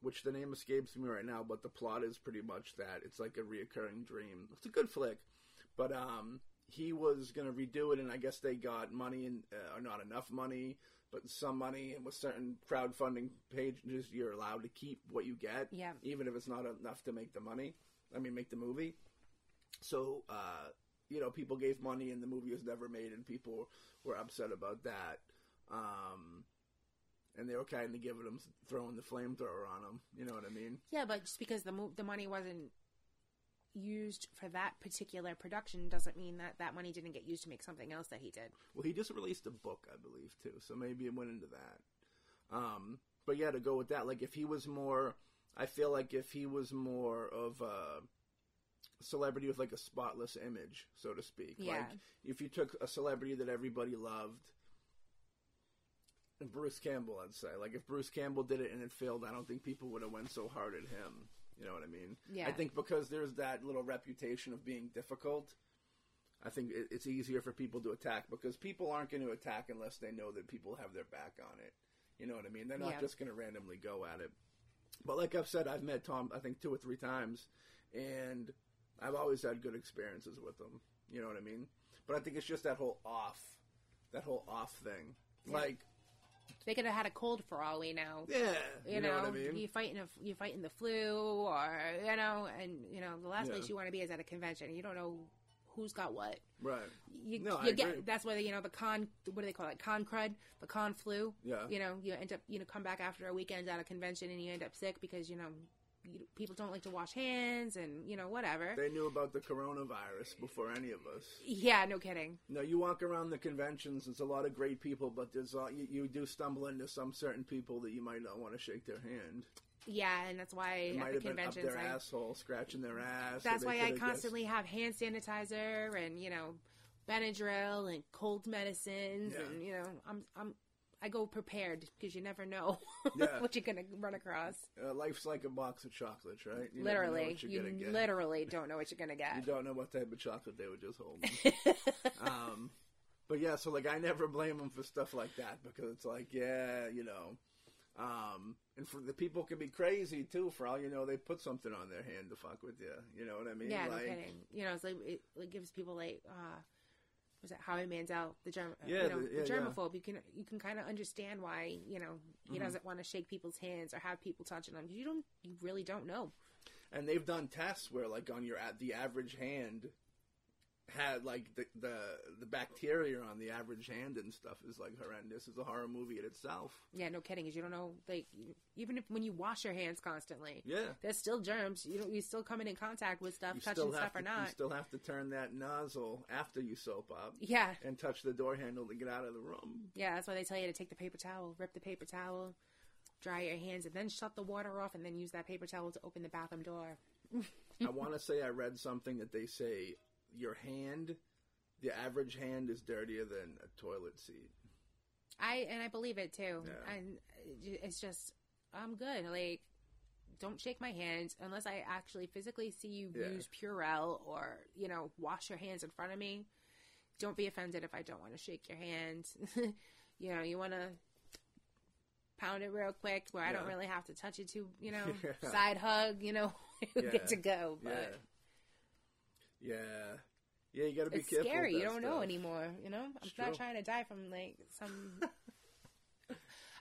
which the name escapes me right now, but the plot is pretty much that it's like a reoccurring dream. It's a good flick, but um, he was gonna redo it, and I guess they got money and uh, not enough money, but some money, and with certain crowdfunding pages, you're allowed to keep what you get, Yeah. even if it's not enough to make the money. I mean, make the movie. So, uh, you know, people gave money, and the movie was never made, and people were upset about that. Um, and they were kind of giving them throwing the flamethrower on them. You know what I mean? Yeah, but just because the mo- the money wasn't used for that particular production doesn't mean that that money didn't get used to make something else that he did. Well, he just released a book, I believe, too. So maybe it went into that. Um, but yeah, to go with that, like if he was more, I feel like if he was more of a celebrity with like a spotless image, so to speak. Yeah. Like if you took a celebrity that everybody loved. and Bruce Campbell, I'd say. Like if Bruce Campbell did it and it failed, I don't think people would have went so hard at him. You know what I mean? Yeah. I think because there's that little reputation of being difficult, I think it, it's easier for people to attack because people aren't going to attack unless they know that people have their back on it. You know what I mean? They're not Yeah. just going to randomly go at it. But like I've said, I've met Tom, I think two or three times, and I've always had good experiences with him. You know what I mean? But I think it's just that whole off, that whole off thing. Like, They could have had a cold for all we know. yeah, You, you, know, know, what I mean? you fighting a, you fighting the flu, or you know, and you know, the last Yeah. place you want to be is at a convention. You don't know who's got what. right? You, No, I you agree. get that's why you know the con. What do they call it? Con crud, the con flu. Yeah. You know, you end up you know come back after a weekend at a convention and you end up sick because you know people don't like to wash hands and you know whatever. They knew about the coronavirus before any of us. yeah, no kidding. No, you walk around the conventions. There's a lot of great people, but there's a, you, you do stumble into some certain people that you might not want to shake their hand. Yeah, and that's why It at might the have been up conventions their I, asshole, scratching their ass. That's why I constantly have hand sanitizer and you know Benadryl and cold medicines Yeah. and you know I'm I'm I go prepared because you never know Yeah. what you're gonna run across. Uh, life's like a box of chocolates, right? You literally, what you're you gonna get. literally don't know what you're gonna get. You don't know what type of chocolate they would just hold. um, but yeah, so like I never blame them for stuff like that because it's like, yeah, you know, um, and for the people can be crazy too. For all you know, they put something on their hand to fuck with you. You know what I mean? yeah, no like, kidding. You know, it's like it, it gives people like uh was it Howie Mandel, the germ, Yeah, you know, the- the, yeah, yeah. germaphobe. You can you can kind of understand why you know he Mm-hmm. doesn't want to shake people's hands or have people touching them. You don't, you really don't know. and they've done tests where like on your at the average hand had like the the the bacteria on the average hand and stuff is like horrendous. It's a horror movie in itself. Yeah, no kidding. Because you don't know, like, even if when you wash your hands constantly, Yeah. there's still germs. You don't, you still coming in contact with stuff, You touching stuff have or not. You still have to turn that nozzle after you soap up yeah, and touch the door handle to get out of the room. yeah. That's why they tell you to take the paper towel, rip the paper towel, dry your hands, and then shut the water off, and then use that paper towel to open the bathroom door. I want to say I read something that they say your hand, the average hand, is dirtier than a toilet seat. I and I believe it too. Yeah. And it's just, I'm good. Like, don't shake my hands unless I actually physically see you Yeah. use Purell or you know wash your hands in front of me. Don't be offended if I don't want to shake your hand. you know, you want to pound it real quick where I don't really have to touch it too. You know, Yeah. side hug. You know, Yeah. good to go. But Yeah. Yeah. You got to be it's careful. scary. You don't know anymore. You know, I'm It's not true. trying to die from like some.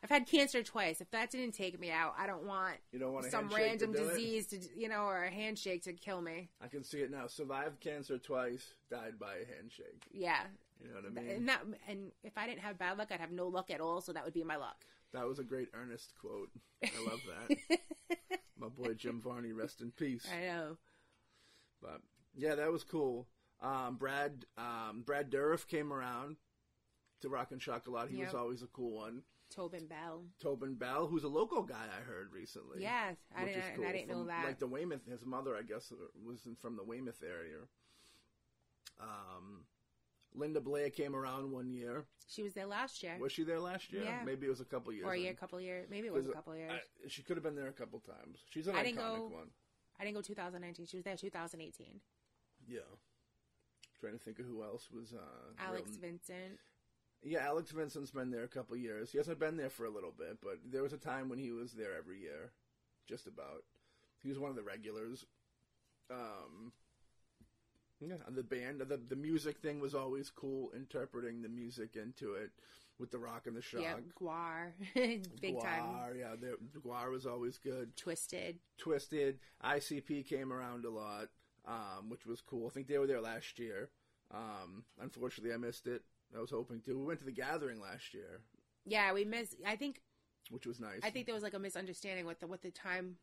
I've had cancer twice. If that didn't take me out, I don't want You don't want some handshake to random it? disease to, you know, or a handshake to kill me. I can see it now. Survived cancer twice, died by a handshake. Yeah, You know what I mean? and that, and if I didn't have bad luck, I'd have no luck at all. So that would be my luck. That was a great Ernest quote. I love that. My boy Jim Varney, rest in peace. I know. But yeah, that was cool. Um, Brad um, Brad Dourif came around to Rock and Shock a lot. He was always a cool one. Tobin Bell. Tobin Bell, who's a local guy, I heard recently. Yeah, I didn't, cool. I didn't know that. Like the Weymouth, his mother, I guess, was from the Weymouth area. Um, Linda Blair came around one year. she was there last year, Was she there last year? Yeah. Maybe it was a couple years. or a year, in. couple years. Maybe it was a couple years. I- she could have been there a couple times. She's an I iconic didn't go- one. I didn't go 2019. She was there 2018. Yeah. Trying to think of who else was. Uh, Alex real- Vincent. Yeah, Alex Vincent's been there a couple years. He hasn't been there for a little bit, but there was a time when he was there every year, just about. He was one of the regulars. Um, yeah, the band, the the music thing was always cool. Interpreting the music into it with the rock and the shock. Yeah, GWAR. Big time. GWAR, yeah, the GWAR was always good. Twiztid. Twiztid, ICP came around a lot, um, which was cool. I think they were there last year. Um, unfortunately, I missed it. I was hoping to. We went to the gathering last year, Yeah, we missed. I think. which was nice. I think there was like a misunderstanding with the what the time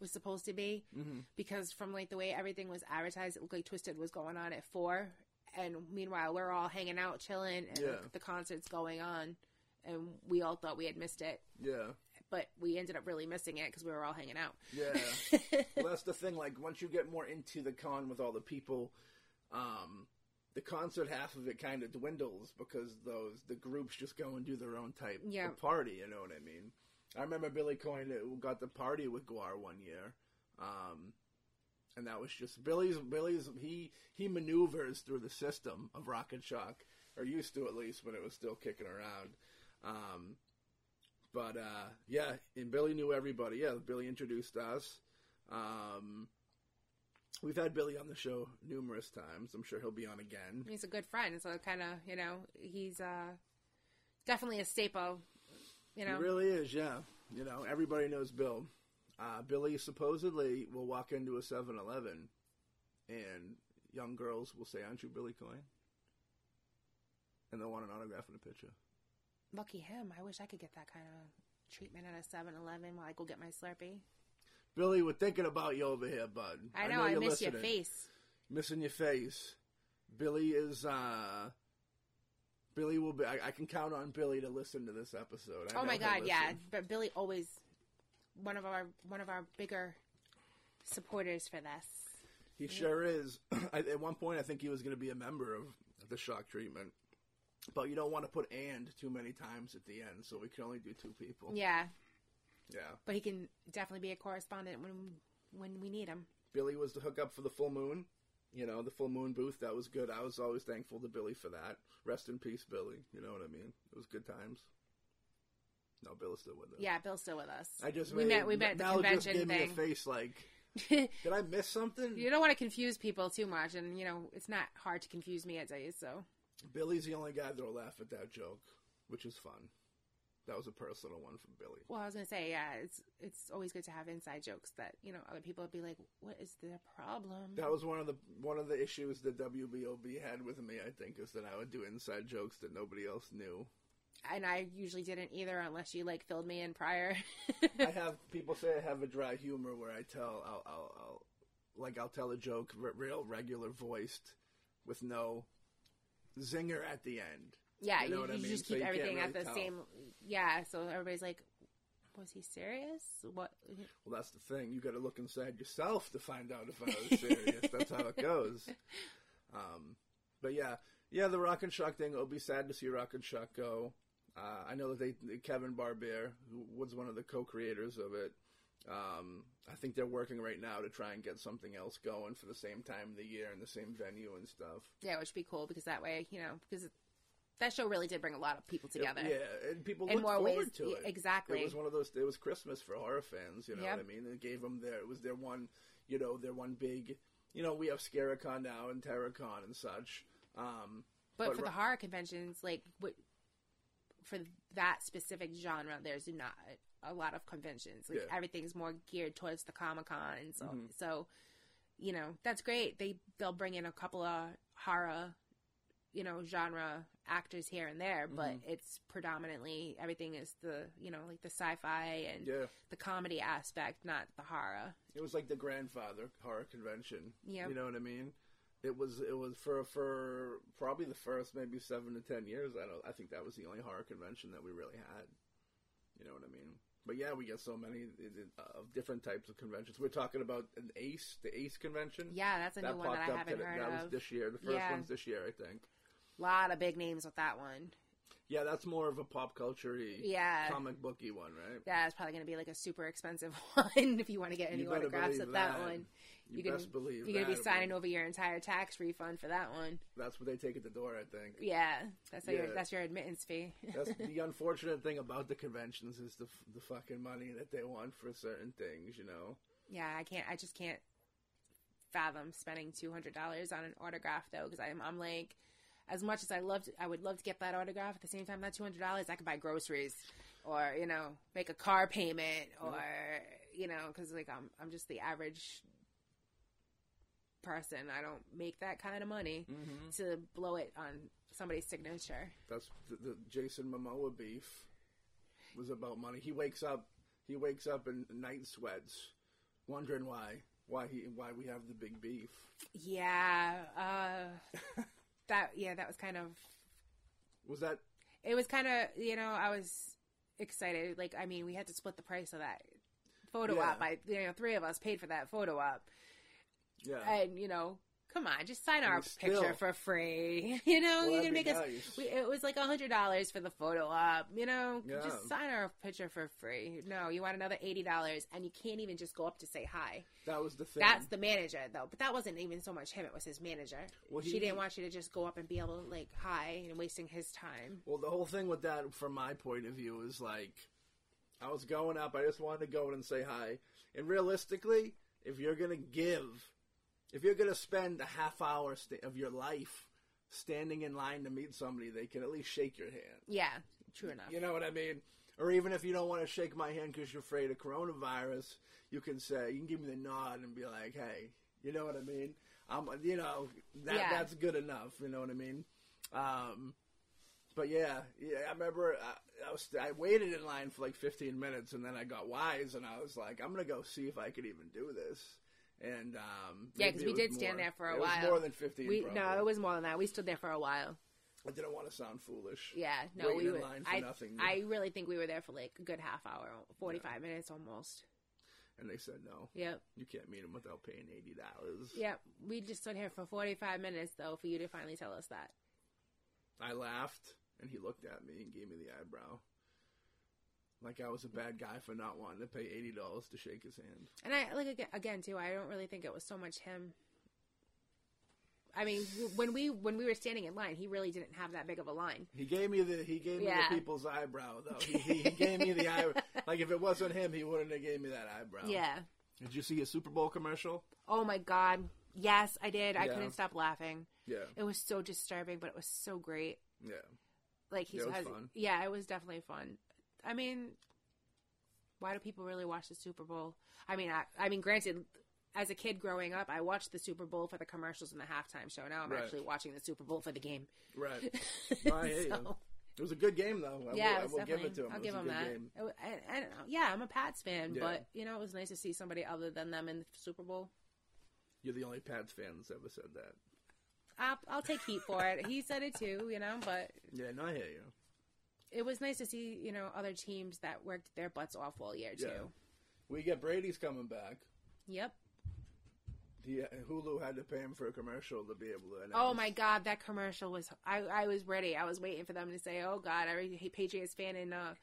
was supposed to be hmm because from like the way everything was advertised, it looked like Twiztid was going on at four, and meanwhile we're all hanging out, chilling, and Yeah. like, the concert's going on, and we all thought we had missed it, Yeah, but we ended up really missing it because we were all hanging out. yeah. well, that's the thing. Like once you get more into the con with all the people, um, the concert half of it kind of dwindles because those the groups just go and do their own type Yeah. of party. You know what I mean? I remember Billy Coyne uh, got the party with GWAR one year, um, and that was just Billy's. Billy's he he maneuvers through the system of Rock and Shock, or used to at least when it was still kicking around. Um, but uh, yeah, and Billy knew everybody. Yeah, Billy introduced us. Um, we've had Billy on the show numerous times. I'm sure he'll be on again. He's a good friend, so kind of you know he's uh definitely a staple. You know, He really is, yeah. You know, everybody knows Bill. Uh, Billy supposedly will walk into a 7 Eleven and young girls will say, Aren't you Billy Coyne? And they'll want an autograph and a picture. Lucky him. I wish I could get that kind of treatment at a 7-Eleven while I go get my Slurpee. Billy, we're thinking about you over here, bud. I know, I, you're miss your listening. face. Missing your face. Billy is, uh, Billy will be, I, I can count on Billy to listen to this episode. I Oh my god, yeah. But Billy always one of our one of our bigger supporters for this. He sure is. I, at one point, I think he was going to be a member of the shock treatment, but you don't want to put "and" too many times at the end, so we can only do two people. Yeah, Yeah. but he can definitely be a correspondent when when we need him. Billy was the hookup for the full moon. You know, the full moon booth. That was good. I was always thankful to Billy for that. Rest in peace, Billy. You know what I mean? It was good times. No, Bill's still with us. Yeah, Bill's still with us. I just we made, met we met at the Mel just convention gave me a thing. face like, did I miss something? you don't want to confuse people too much, and you know it's not hard to confuse me at days. So Billy's the only guy that'll laugh at that joke, which is fun. That was a personal one from Billy. Well, I was gonna say, yeah, it's it's always good to have inside jokes that you know other people would be like, "What is the problem?" That was one of the one of the issues that WBOB had with me. I think is that I would do inside jokes that nobody else knew. And I usually didn't either, unless you like filled me in prior. I have people say I have a dry humor where I tell I'll I'll, I'll like I'll tell a joke r- real regular voiced with no zinger at the end. yeah, You you, know what I mean? just keep you can't everything at the tell. same. Yeah, so everybody's like, "Was he serious? What?" Well, that's the thing. You got to look inside yourself to find out if I was serious. that's how it goes. Um, but yeah, yeah, the Rock and Shock thing. It'll be sad to see Rock and Shock go. Uh, I know that they Kevin Barbier, who was one of the co-creators of it. Um, I think they're working right now to try and get something else going for the same time of the year and the same venue and stuff. Yeah, which would be cool because that way, you know, because that show really did bring a lot of people together. Yeah, and people In more forward ways, to it. exactly. It was one of those. It was Christmas for horror fans. You know Yep. what I mean? It gave them their. It was their one. You know, their one big. You know, we have Scaricon now and TerrorCon and such. Um, But, But for ro- the horror conventions, like what, for that specific genre, there's not a lot of conventions. Like Yeah. everything's more geared towards the Comic Con, and so Mhm. so, you know, that's great. They they'll bring in a couple of horror, you know, genre actors here and there, but Mm-hmm. it's predominantly everything is the you know like the sci-fi and yeah, the comedy aspect, not the horror. it was like the grandfather horror convention. Yep. You know what I mean? It was it was for for probably the first maybe seven to ten years. I don't. I think that was the only horror convention that we really had. You know what I mean? But yeah, we get so many uh, of different types of conventions. We're talking about an Ace, the Ace convention. Yeah, that's a new one that I haven't today. heard that of. was this year. The first Yeah. one's this year, I think. A lot of big names with that one. Yeah, that's more of a pop culture Yeah. comic booky one, right? Yeah, it's probably going to be like a super expensive one if you want to get any autographs at that, that. one. You, You can- best believe You're going to be signing over your entire tax refund for that one. That's what they take at the door, I think. Yeah, that's how your, that's your admittance fee. That's the unfortunate thing about the conventions is the the fucking money that they want for certain things, you know. yeah, I can't. I just can't fathom spending two hundred dollars on an autograph though, because I'm I'm like, as much as I loved, I would love to get that autograph. At the same time, that two hundred dollars, I could buy groceries, or you know, make a car payment, or you know, because like I'm I'm just the average person. I don't make that kind of money Mm-hmm. to blow it on somebody's signature. That's the, the Jason Momoa beef was about money. He wakes up, he wakes up in night sweats, wondering why, why he, why we have the big beef. Yeah, uh, that yeah, that was kind of Was that it was kind of you know I was excited. Like I mean, we had to split the price of that photo Yeah. op. I you know three of us paid for that photo op, yeah? and you know. Come on, just sign our still- picture for free. You know, Well, you're gonna make us. We, it was like a hundred dollars for the photo op. You know, Yeah. just sign our picture for free. No, you want another eighty dollars, and you can't even just go up to say hi. that was the thing. That's the manager though, but that wasn't even so much him; it was his manager. Well, she didn't want you to just go up and be able to like hi and wasting his time. Well, the whole thing with that, from my point of view, is like I was going up. I just wanted to go in and say hi. And realistically, if you're gonna give, if you're gonna spend a half hour sta of your life standing in line to meet somebody, they can at least shake your hand. Yeah, true enough. You know what I mean? Or even if you don't want to shake my hand because you're afraid of coronavirus, you can say you can give me the nod and be like, "Hey," you know what I mean? I'm, you know, that Yeah. that's good enough. You know what I mean? Um, but yeah, yeah, I remember I, I was I waited in line for like 15 minutes and then I got wise and I was like, I'm gonna go see if I could even do this. And um, Yeah, because we did stand there for a it was while. more than 15. We probably. no, it was more than that. We stood there for a while. I didn't want to sound foolish. Yeah, no, Waiting we were. line for I nothing. I really think we were there for like a good half hour, forty five minutes almost. And they said no. Yep, You can't meet him without paying eighty dollars. yep. We just stood here for forty five minutes though for you to finally tell us that. I laughed, and he looked at me and gave me the eyebrow, like I was a bad guy for not wanting to pay eighty dollars to shake his hand. And I like aga- again too. I don't really think it was so much him. I mean, when we when we were standing in line, he really didn't have that big of a line. He gave me the he gave me the people's eyebrow though. He, he, he gave me the eye like if it wasn't him, he wouldn't have gave me that eyebrow. Yeah. Did you see a Super Bowl commercial? Oh my god. Yes, I did. I Yeah. couldn't stop laughing. Yeah, It was so disturbing, but it was so great. yeah. Like he Yeah, it was has, fun. yeah, it was definitely fun. I mean, why do people really watch the Super Bowl? I mean, I, I mean, granted, as a kid growing up, I watched the Super Bowl for the commercials and the halftime show. Now I'm Right. actually watching the Super Bowl for the game. Right. No, I hear you. It was a good game though. I yeah, will, I will give it to him. I'll it give him that. game. It wa- and, and, yeah, I'm a Pats fan, Yeah. but you know, it was nice to see somebody other than them in the Super Bowl. You're the only Pats fan that's ever said that. I'll, I'll take heat for it. He said it too, you know, but Yeah, no, I hear you. It was nice to see, you know, other teams that worked their butts off all year too. Yeah. We get Brady's coming back. Yep. He, Hulu had to pay him for a commercial to be able to. Announce. Oh my god, that commercial was I I was ready. I was waiting for them to say, "Oh god, every Patriots fan in uh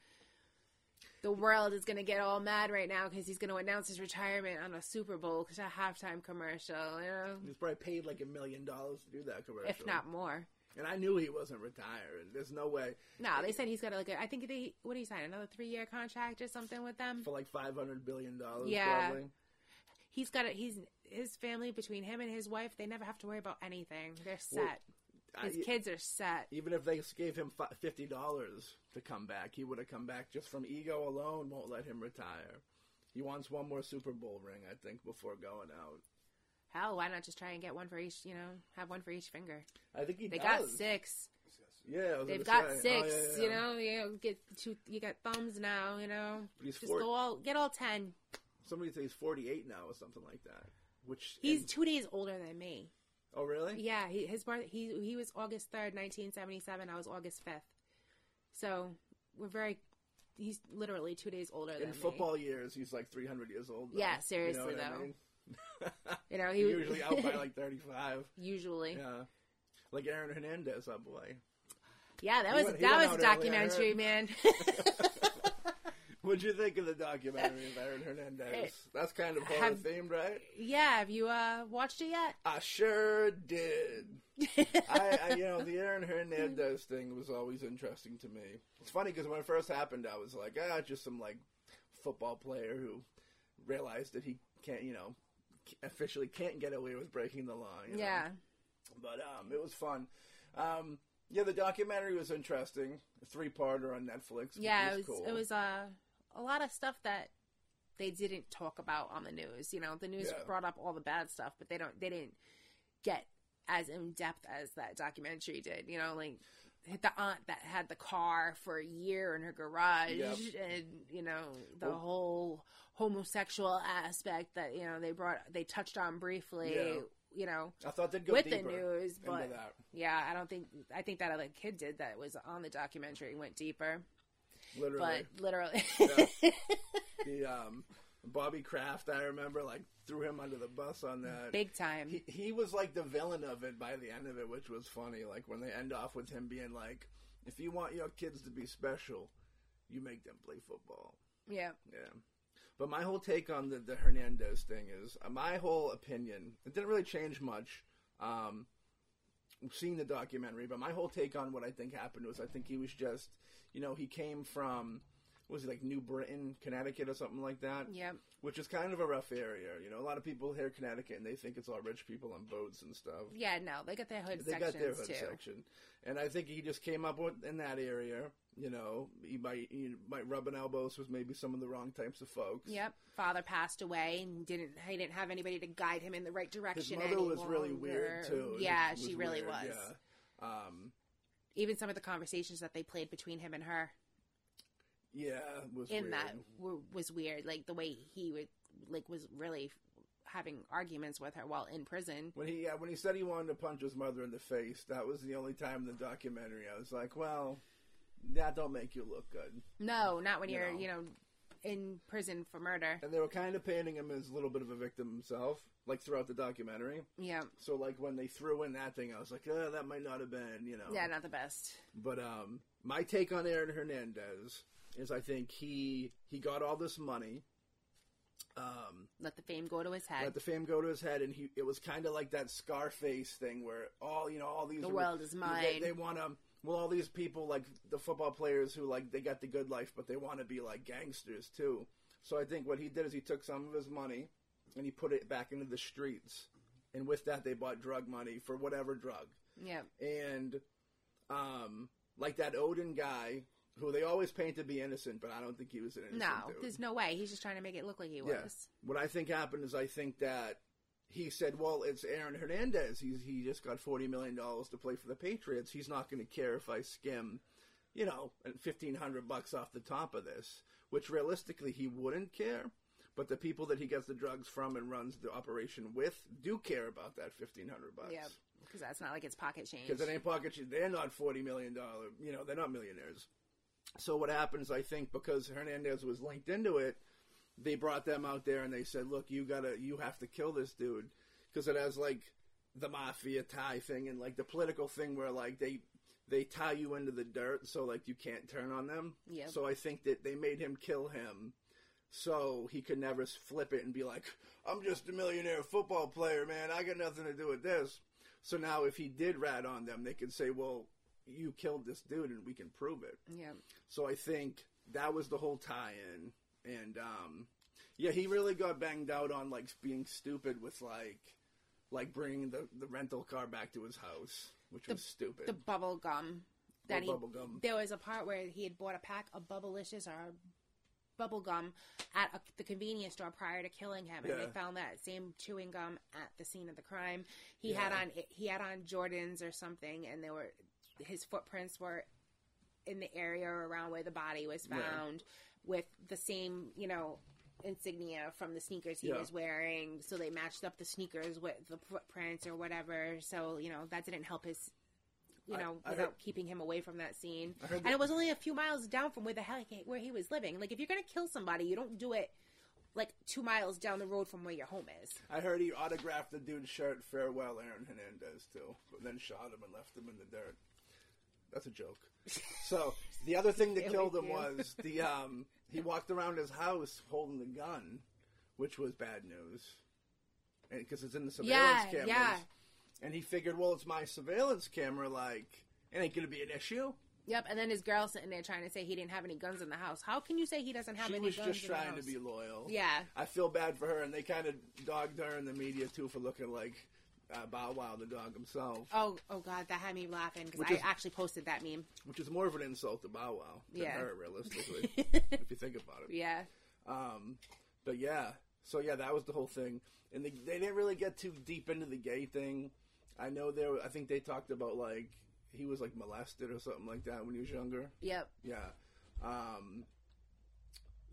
the world is going to get all mad right now because he's going to announce his retirement on a Super Bowl cuz a halftime commercial, you know, He's probably paid like a million dollars to do that commercial. if not more. And I knew he wasn't retired. There's no way No, they said he's got to like a, I think they what did he sign another 3-year contract or something with them. for like five hundred billion dollars. Yeah. Probably. He's got it he's his family between him and his wife, they never have to worry about anything. They're set. I- his kids are set. even if they gave him fifty dollars to come back, he would have come back just from ego alone. Won't let him retire. He wants one more Super Bowl ring, I think, before going out. Hell, why not just try and get one for each, you know, have one for each finger. I think he They does. got six. Yeah, I was They've got say. Oh, six. Oh, yeah, yeah, You know, you know, get two. You got thumbs now. You know, just four- go all get all ten. Somebody says he's forty-eight now or something like that. Which He's and two days older than me. Oh, really? Yeah, he, his birth he he was August third, nineteen seventy seven. I was August fifth. So we're very. He's literally two days older than In me. football years, he's like 300 years old. though. Yeah, You know seriously, what I though. mean? You know, he was- usually out by like 35. Usually, yeah. Like Aaron Hernandez, oh boy. Yeah, that was went- that was a out early, documentary, man. What'd you think of the documentary of Aaron Hernandez? That's kind of horror themed, right? yeah, have you uh watched it yet? I sure did. I, I, you know, the Aaron Hernandez thing was always interesting to me. It's funny because when it first happened, I was like, ah, just some like football player who realized that he can't, you know, officially can't get away with breaking the law. you know? yeah, but um, it was fun. Um, yeah, the documentary was interesting. A three-parter on Netflix. yeah. It was was cool. it was uh, a lot of stuff that they didn't talk about on the news. You know, the news Yeah. brought up all the bad stuff, but they don't they didn't get as in depth as that documentary did. You know, like the aunt that had the car for a year in her garage, Yep. and you know the Well- whole homosexual aspect that you know they brought they touched on briefly. Yeah. You know, I thought they'd go with the news, but yeah, I don't think I think that other kid did that was on the documentary went deeper, Literally, but literally, Yeah. the um, Bobby Kraft, I remember, like threw him under the bus on that. big time. He, he was like the villain of it by the end of it, which was funny. Like when they end off with him being like, "If you want your kids to be special, you make them play football." yeah, Yeah. But my whole take on the, the Hernandez thing is uh, my whole opinion. It didn't really change much. Um, seeing the documentary, but my whole take on what I think happened was I think he was just, you know, he came from, was it like New Britain, Connecticut, or something like that, yeah, which is kind of a rough area. You know, a lot of people hear Connecticut and they think it's all rich people on boats and stuff. yeah. No, they got their hood section. They got their hood too. section, and I think he just came up with in that area. You know, he might he might rubbing elbows with maybe some of the wrong types of folks. Yep. Father passed away and didn't he didn't have anybody to guide him in the right His direction. mother any was really weird too. Yeah, was she really weird, was. Yeah. Um, Even some of the conversations that they played between him and her yeah, was in weird. that were, was weird. Like the way he would like was really having arguments with her while in prison. When he yeah, when he said he wanted to punch his mother in the face, that was the only time in the documentary I was like, well, that don't make you look good. No, not when You you're know. you know in prison for murder. And they were kind of painting him as a little bit of a victim himself, like throughout the documentary. Yeah, So like when they threw in that thing, I was like, oh, that might not have been, you know. yeah, not the best. But um, my take on Aaron Hernandez is I think he he got all this money. Um, Let the fame go to his head. let the fame go to his head, and he it was kind of like that Scarface thing where all you know all these The world is They, mine. they want to well all these people like the football players who like they got the good life, but they want to be like gangsters too. So I think what he did is he took some of his money and he put it back into the streets, and with that they bought drug money for whatever drug yeah, and um, like that Odin guy who they always paint to be innocent, but I don't think he was an innocent no, dude. there's no way. He's just trying to make it look like he Yeah. was. What I think happened is I think that he said, "Well, it's Aaron Hernandez. He's he just got forty million dollars to play for the Patriots. He's not going to care if I skim, you know, fifteen hundred bucks off the top of this." Which realistically he wouldn't care. But the people that he gets the drugs from and runs the operation with do care about that fifteen hundred bucks. Yeah, because that's not like it's pocket change. because it ain't pocket change. They're not forty million dollar. You know, they're not millionaires. So what happens? I think because Hernandez was linked into it, they brought them out there and they said, "Look, you gotta, you have to kill this dude," because it has like the mafia tie thing and like the political thing where like they they tie you into the dirt so like you can't turn on them. Yeah. So I think that they made him kill him. So he could never flip it and be like, "I'm just a millionaire football player, man. I got nothing to do with this." So now, if he did rat on them, they could say, "Well, you killed this dude, and we can prove it." yeah, So I think that was the whole tie-in, and um, yeah, he really got banged out on like being stupid with like like bringing the the rental car back to his house, which was stupid. the bubble gum that he bubble gum. there was a part where he had bought a pack of bubblicious or bubble gum at a, the convenience store prior to killing him and Yeah. they found that same chewing gum at the scene of the crime he had Yeah. on he had on jordans or something and they were his footprints were in the area around where the body was Yeah. found with the same you know insignia from the sneakers he Yeah. was wearing. So they matched up the sneakers with the footprints or whatever. So you know that didn't help his, you know, I without heard- keeping him away from that scene. And that- it was only a few miles down from where the hell he, where he was living. Like if you're gonna kill somebody, you don't do it like two miles down the road from where your home is. I heard he autographed the dude's shirt, "Farewell, Aaron Hernandez," too, but then shot him and left him in the dirt. That's a joke. So the other thing that killed him was the um he walked around his house holding the gun, which was bad news, because it's in the surveillance Yeah, cameras. yeah. And he figured, well, it's my surveillance camera. Like, it ain't gonna be an issue. Yep. And then his girl sitting there trying to say he didn't have any guns in the house. How can you say he doesn't have She any was guns just in the trying to be loyal. Yeah. I feel bad for her, and they kind of dogged her in the media too for looking like uh, Bow Wow, the dog himself, Oh, oh God, that had me laughing because I is- actually posted that meme. which is more of an insult to Bow Wow than Yeah. her, realistically, if you think about it. Yeah. Um, but yeah, so yeah, that was the whole thing, and they, they didn't really get too deep into the gay thing. I know there. I think they talked about like he was like molested or something like that when he was younger. Yep. Yeah. Um,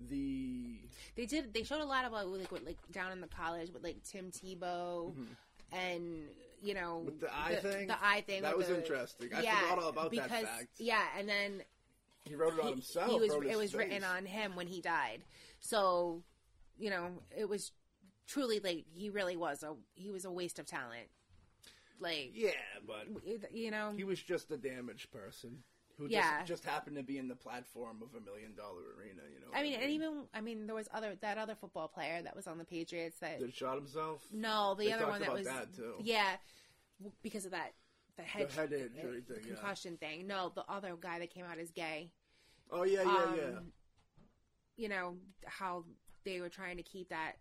the They did. They showed a lot about like what, like down in the college with like Tim Tebow and you know. With the eye thing? The eye thing. That was the- interesting. I yeah, forgot all about that fact. Yeah, and then he wrote it on he, himself. he was. It was written on him when he died. So, you know, it was truly like he really was a he was a waste of talent. Like Yeah, but you know, he was just a damaged person who Yeah. just, just happened to be in the platform of a million dollar arena. You know. I what mean, and even I mean, there was other that other football player that was on the Patriots that that shot himself. no, the They other one that was that, too. yeah, because of that the head, head injury uh, thing, yeah. concussion thing. No, the other guy that came out as gay. Oh yeah, yeah, Um, yeah. You know how they were trying to keep that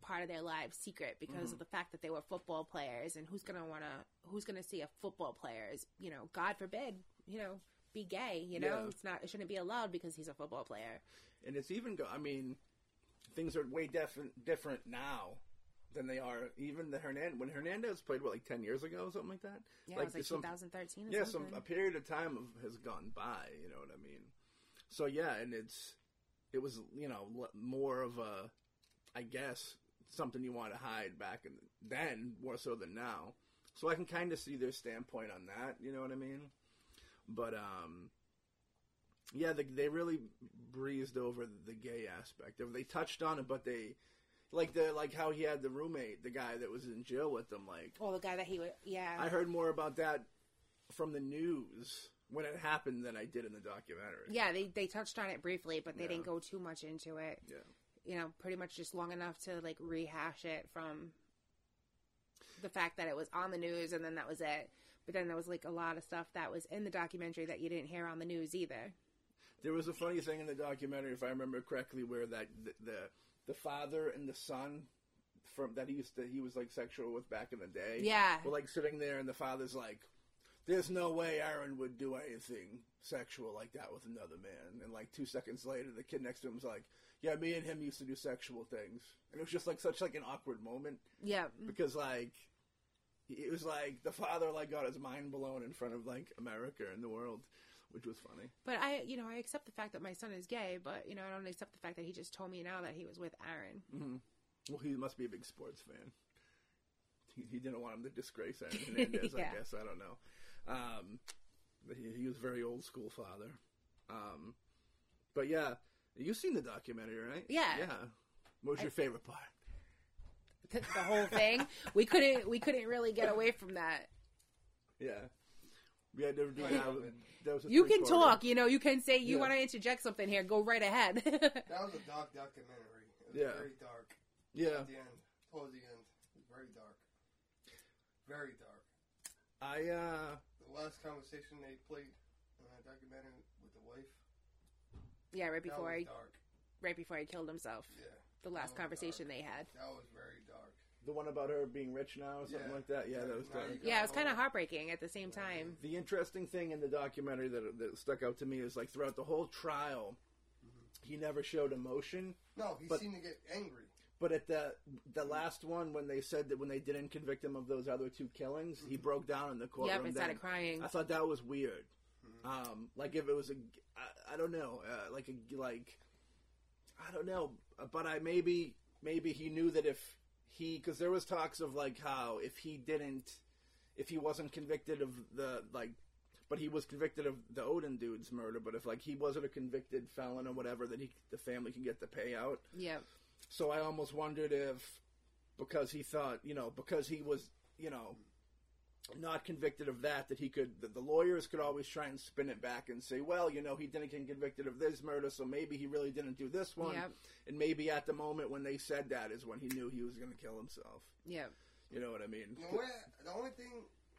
part of their lives secret because Mm-hmm. of the fact that they were football players, and who's gonna wanna who's gonna see a football player as you know, God forbid, you know, be gay. You know, Yeah. it's not it shouldn't be allowed because he's a football player. And it's even. Go- I mean, things are way different different now than they are even the Hernandez when Hernandez played what like ten years ago, or something like that. Yeah, it was like some- 2013. Or yeah, some a period of time has gone by. You know what I mean? So yeah, and it's it was you know more of a, I guess something you want to hide back in then more so than now. So I can kind of see their standpoint on that. You know what I mean? But um, yeah, they they really breezed over the gay aspect of. They touched on it, but they. Like the like how he had the roommate, the guy that was in jail with them. Like Well, the guy that he would, yeah. I heard more about that from the news when it happened than I did in the documentary. yeah, they they touched on it briefly, but they Yeah. didn't go too much into it. Yeah. You know, pretty much just long enough to like rehash it from the fact that it was on the news and then that was it. But then there was like a lot of stuff that was in the documentary that you didn't hear on the news either. There was a funny thing in the documentary, if I remember correctly, where that the the, the father and the son from that he used to he was like sexual with back in the day. Yeah. Were like sitting there, and the father's like, "There's no way Aaron would do anything sexual like that with another man." And like two seconds later, the kid next to him's like, "Yeah, me and him used to do sexual things," and it was just like such like an awkward moment. Yeah. because like it was like the father like got his mind blown in front of like America and the world, which was funny. But I, you know, I accept the fact that my son is gay, but you know, I don't accept the fact that he just told me now that he was with Aaron. Well, he must be a big sports fan. He, he didn't want him to disgrace Aaron Hernandez. Yeah. I guess I don't know. Um, but he, he was very old school father. Um, but yeah, you've seen the documentary, right? Yeah. Yeah. What was your favorite part? The, the whole thing. we couldn't, we couldn't really get away from that. Yeah. We had to do that. that was You can three-parter. talk, you know, you can say you Yeah. want to interject something here. Go right ahead. That was a dark documentary. It was Yeah. very dark. Yeah. At the end, towards the end, it was very dark. Very dark. I uh The last conversation they played in that documentary with the wife. yeah, right that before was he, dark. Right before he killed himself. Yeah. The last conversation dark. they had. That was very dark. the one about her being rich now or something Yeah. like that. Yeah, that was dark. you Yeah, it was kind of heartbreaking at the same time. The interesting thing in the documentary that that stuck out to me is like throughout the whole trial, he never showed emotion. No, he But- seemed to get angry. But at the the last one, when they said that when they didn't convict him of those other two killings, he broke down in the courtroom. Yep, and started then. crying. I thought that was weird. Um, like if it was a, I, I don't know, uh, like a like, I don't know. but I maybe maybe he knew that if he because there was talks of like how if he didn't if he wasn't convicted of the like but he was convicted of the Odin dude's murder but if like he wasn't a convicted felon or whatever that he the family can get the payout Yeah. so I almost wondered if because he thought you know because he was you know not convicted of that that he could that the lawyers could always try and spin it back and say well you know he didn't get convicted of this murder so maybe he really didn't do this one Yep. and maybe at the moment when they said that is when he knew he was going to kill himself Yeah. you know what i mean The, way, the only thing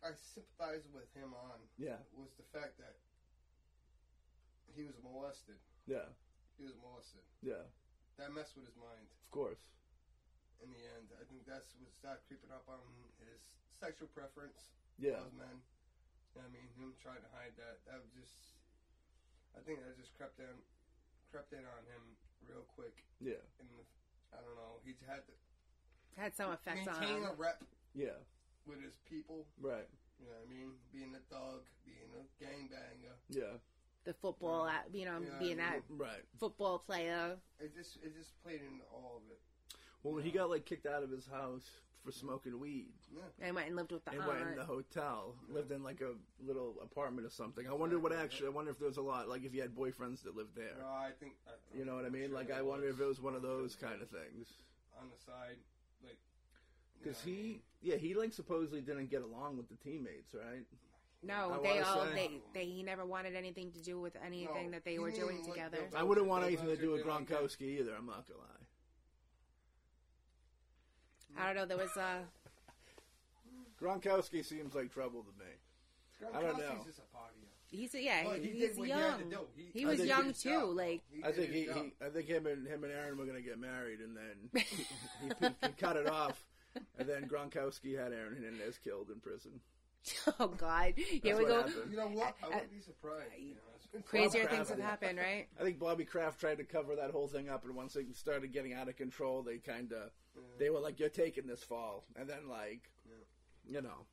I sympathized with him on yeah was the fact that he was molested. yeah He was molested. yeah That messed with his mind. of course In the end, I think that's what started creeping up on his sexual preference. yeah Those men. You know I mean, him trying to hide that. That was just. I think that just crept in, crept in on him real quick. yeah And the, I don't know. He had to Had some effects on maintain him. a rep yeah with his people. right You know what I mean? Being a thug, being a gangbanger. yeah The football, at, you know, Yeah, being that right football player. It just it just played into all of it. well when he got like kicked out of his house for smoking weed Yeah. And went and lived with the and aunt. went in the hotel, lived in like a little apartment or something. I wonder what actually. I wonder if there was a lot, like if you had boyfriends that lived there. No, I think I, You know what I mean? sure Like I wonder if it was one of those kind of things. on the side, like you Because know what I he, mean? yeah, he like supposedly didn't get along with the teammates, right? no, I they wanna all say- they, they he never wanted anything to do with anything No, that they were doing even like together. I wouldn't want anything to do with Belichick didn't like that. Gronkowski either. I'm not gonna lie. I don't know. There was uh Gronkowski seems like trouble to me. I don't know. Gronkowski's just a partier. he's yeah Well, he he's did what he had young. do. He, He I was think young did too. job, like though. I did think his he, job. he, I think him and him and Aaron were gonna get married, and then he, he, he cut it off, and then Gronkowski had Aaron Hernandez killed in prison. oh god, yeah That's we what go. happened. You know what? I wouldn't be surprised. You know, it's- Crazier Bob things have happened, right? I think Bobby Kraft tried to cover that whole thing up, and once it started getting out of control, they kind of they were like, "You're taking this fall," and then like, you know,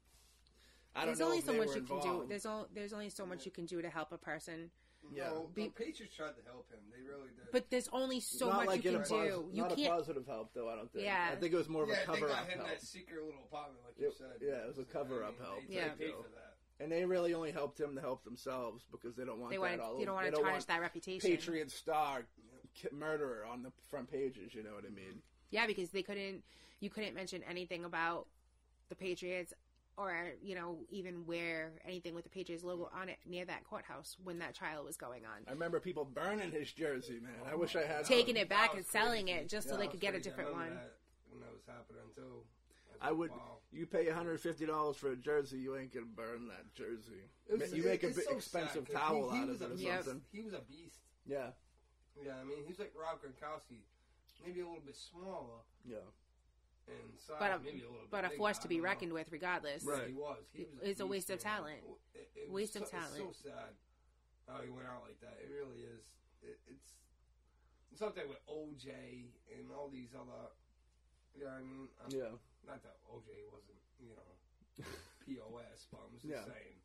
I don't There's know only if so they much were you can do. There's all there's only so much you can do to help a person. Yeah. No, Be- the Patriots tried to help him. They really did. But there's only so not much like you in can a posi- do. You not a can't. positive help though. I don't think. Yeah. I think it was more of yeah, a they cover got up him help. that secret little apartment, like you It- said. yeah, it was a cover-up I mean, help. They, Yeah. they paid for that. And they really only helped him to help themselves because they don't want They that want all you don't over- want they to tarnish want that reputation. Patriot star ki- murderer on the front pages. You know what I mean? Yeah, because they couldn't. You couldn't mention anything about the Patriots, or you know, even wear anything with the Patriots logo on it near that courthouse when that trial was going on. I remember people burning his jersey, man. I wish I had Taking one. it back and selling crazy. it just so That they could get a crazy. I different remember one. that when that was happening too. I would. wow. You pay $150 for a jersey, you ain't gonna burn that jersey. Was- you it- make a big so expensive sad 'cause towel he, he out of it or a Yep. something. He was a beast. Yeah, Yeah, I mean, he's like Rob Gronkowski, maybe a little bit smaller yeah. And size, But a, maybe a little bit but a force I to be don't know. reckoned with, regardless. Right. He was. He was. It's a beast, waste of talent. It, it Waste of so, It's talent. so sad how he went out like that. It really is. It, it's it's up there with OJ and all these other. You know what I mean? Um, Yeah. Not that OJ wasn't, you know, POS, but I'm just Yeah. saying.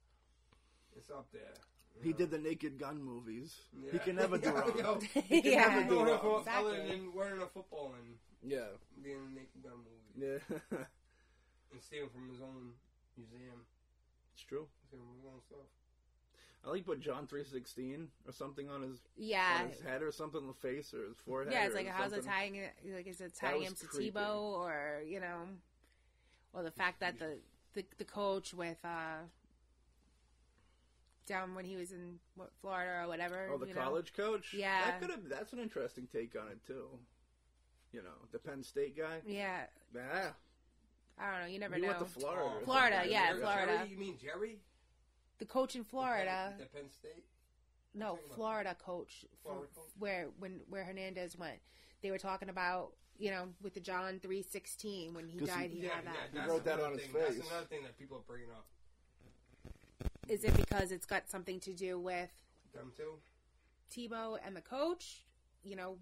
It's up there. You He did the Naked Gun movies. He can never do Yeah, wrong. yo, He can Yeah. never do wrong. Exactly. than wearing a football and Yeah, being a Naked Gun movie yeah. and stealing from his own museum, it's true. stealing from his own stuff. I like put John three sixteen or something on his Yeah. on his head or something on the face or his forehead. Yeah, it's like how's it tying it? Like is it tying him to creepy. Tebow or you know, or the fact that the the, the coach with uh down when he was in what, Florida or whatever. Oh, the you know? college coach. Yeah. that could have. That's an interesting take on it too. You know, the Penn State guy. Yeah, Yeah, I don't know. You never he know. went to Florida. Oh, or Florida, something. yeah, Jerry- Florida. Jerry, you mean Jerry? the coach in Florida. The Penn State. No, Florida coach, Florida coach? where when where Hernandez went, they were talking about you know with the John three sixteen when he- died, he, Yeah, had yeah, that. wrote that another on his thing. face. That's another thing that people are bringing up. Is it because it's got something to do with Them too. Tebow and the coach? You know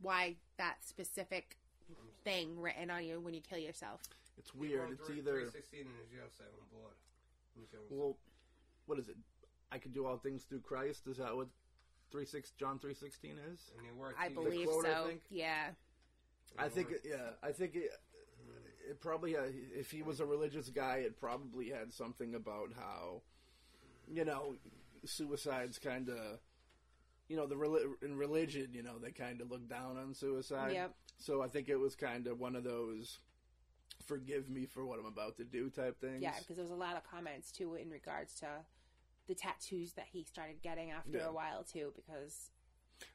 why that specific thing written on you when you kill yourself? It's weird. It's either 316 in his jail cell in blood. Well, what is it? I can do all things through Christ. Is that what three six John three sixteen is? and were I believe quote, I so. think? Yeah, I think, it, yeah, I think it, it probably, uh, if he was a religious guy, it probably had something about how, you know, suicide's kind of, you know, the reli- in religion, you know, they kind of look down on suicide. Yep. So I think it was kind of one of those, forgive me for what I'm about to do type things. Yeah, because there was a lot of comments too in regards to the tattoos that he started getting after Yeah. a while too, because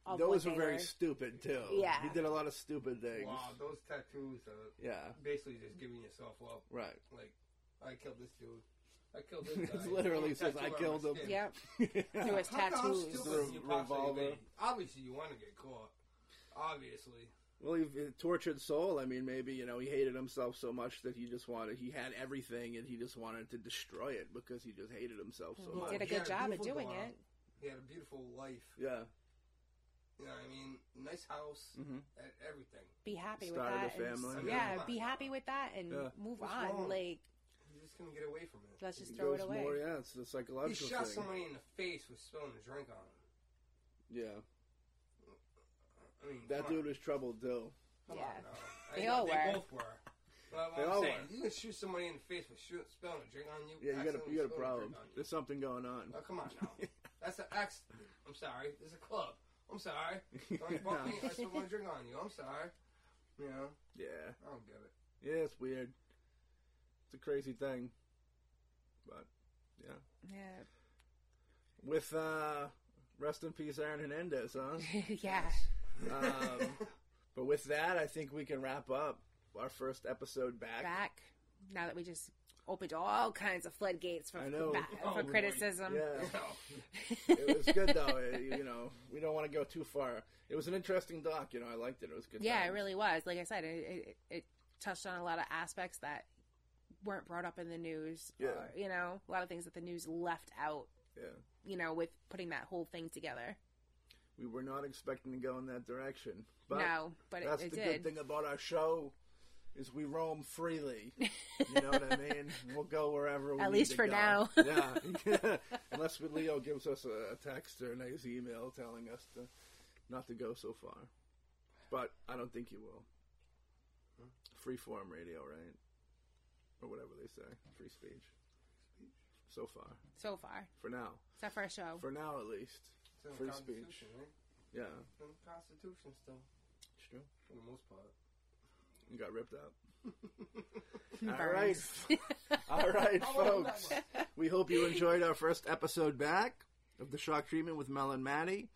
of Those what were they very stupid too. Yeah. he did a lot of stupid things. Wow, those tattoos are Yeah, basically just giving yourself up. right. Like, I killed this dude. I killed this guy. It literally says, "I killed him." Uh, yep, yeah. through his How- how tattoos. stupid The can you possibly revolver. be? Obviously, you want to get caught. Obviously. Well, he he tortured soul. I mean, maybe you know he hated himself so much that he just wanted he had everything and he just wanted to destroy it because he just hated himself so He much. did a He good had a job at beautiful doing daughter. it. He had a beautiful life. Yeah, You know what I mean? Nice house. And mm-hmm. Everything. Be happy Started with a that. and- family. yeah, Yeah. be happy with that and Yeah. move What's on. wrong? Like, You're just going to get away from it. let's just It throw it away. More, yeah, it's the psychological. He psychological shot thing. somebody in the face with spilling a drink on him. Yeah, I mean, that dude on. was trouble too. Come Yeah. on now. They I- all they were. both were. But what They I'm all saying, were. You can shoot somebody in the face with shoot, spilling a drink on you. Yeah, you got a you got a problem. drink. There's something going on. Oh, come on now. That's an accident. I'm sorry. There's a club. I'm sorry. Don't bump me. I spilled my drink on you. I'm sorry. You know, Yeah, I don't get it. yeah, it's weird. It's a crazy thing, but Yeah, Yeah. with uh, rest in peace, Aaron Hernandez, huh? yeah. um, but with that, I think we can wrap up our first episode back. Back now that we just opened all kinds of floodgates for I know. ba- Oh, for boy. criticism. Yeah, it was good though. It- you know, we don't want to go too far. It was an interesting doc. You know, I liked it. It was good. Yeah, it really was. Like I said, it, it, it touched on a lot of aspects that weren't brought up in the news. Yeah. Or, you know, a lot of things that the news left out. Yeah, You know, with putting that whole thing together. we were not expecting to go in that direction, but no, but that's it the did. good thing about our show. Is we roam freely, you know what I mean? We'll go wherever we At least for go. now. yeah, unless Leo gives us a, a text or a nice email telling us to not to go so far. But I don't think you will. Freeform radio, right? Or whatever they say. Free speech. So far. so far. For now. It's our first show. For now, at least. it's Free speech. Right? Yeah. It's in the Constitution still, It's true. for the most part. You got ripped out. All right. All right, folks. We hope you enjoyed our first episode back of the Shock Treatment with Mel and Maddie.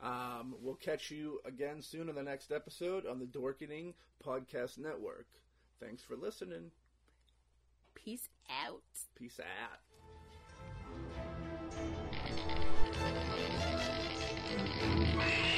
Um, we'll catch you again soon in the next episode on the Dorkening Podcast Network. Thanks for listening. Peace out. Peace out. Thank you.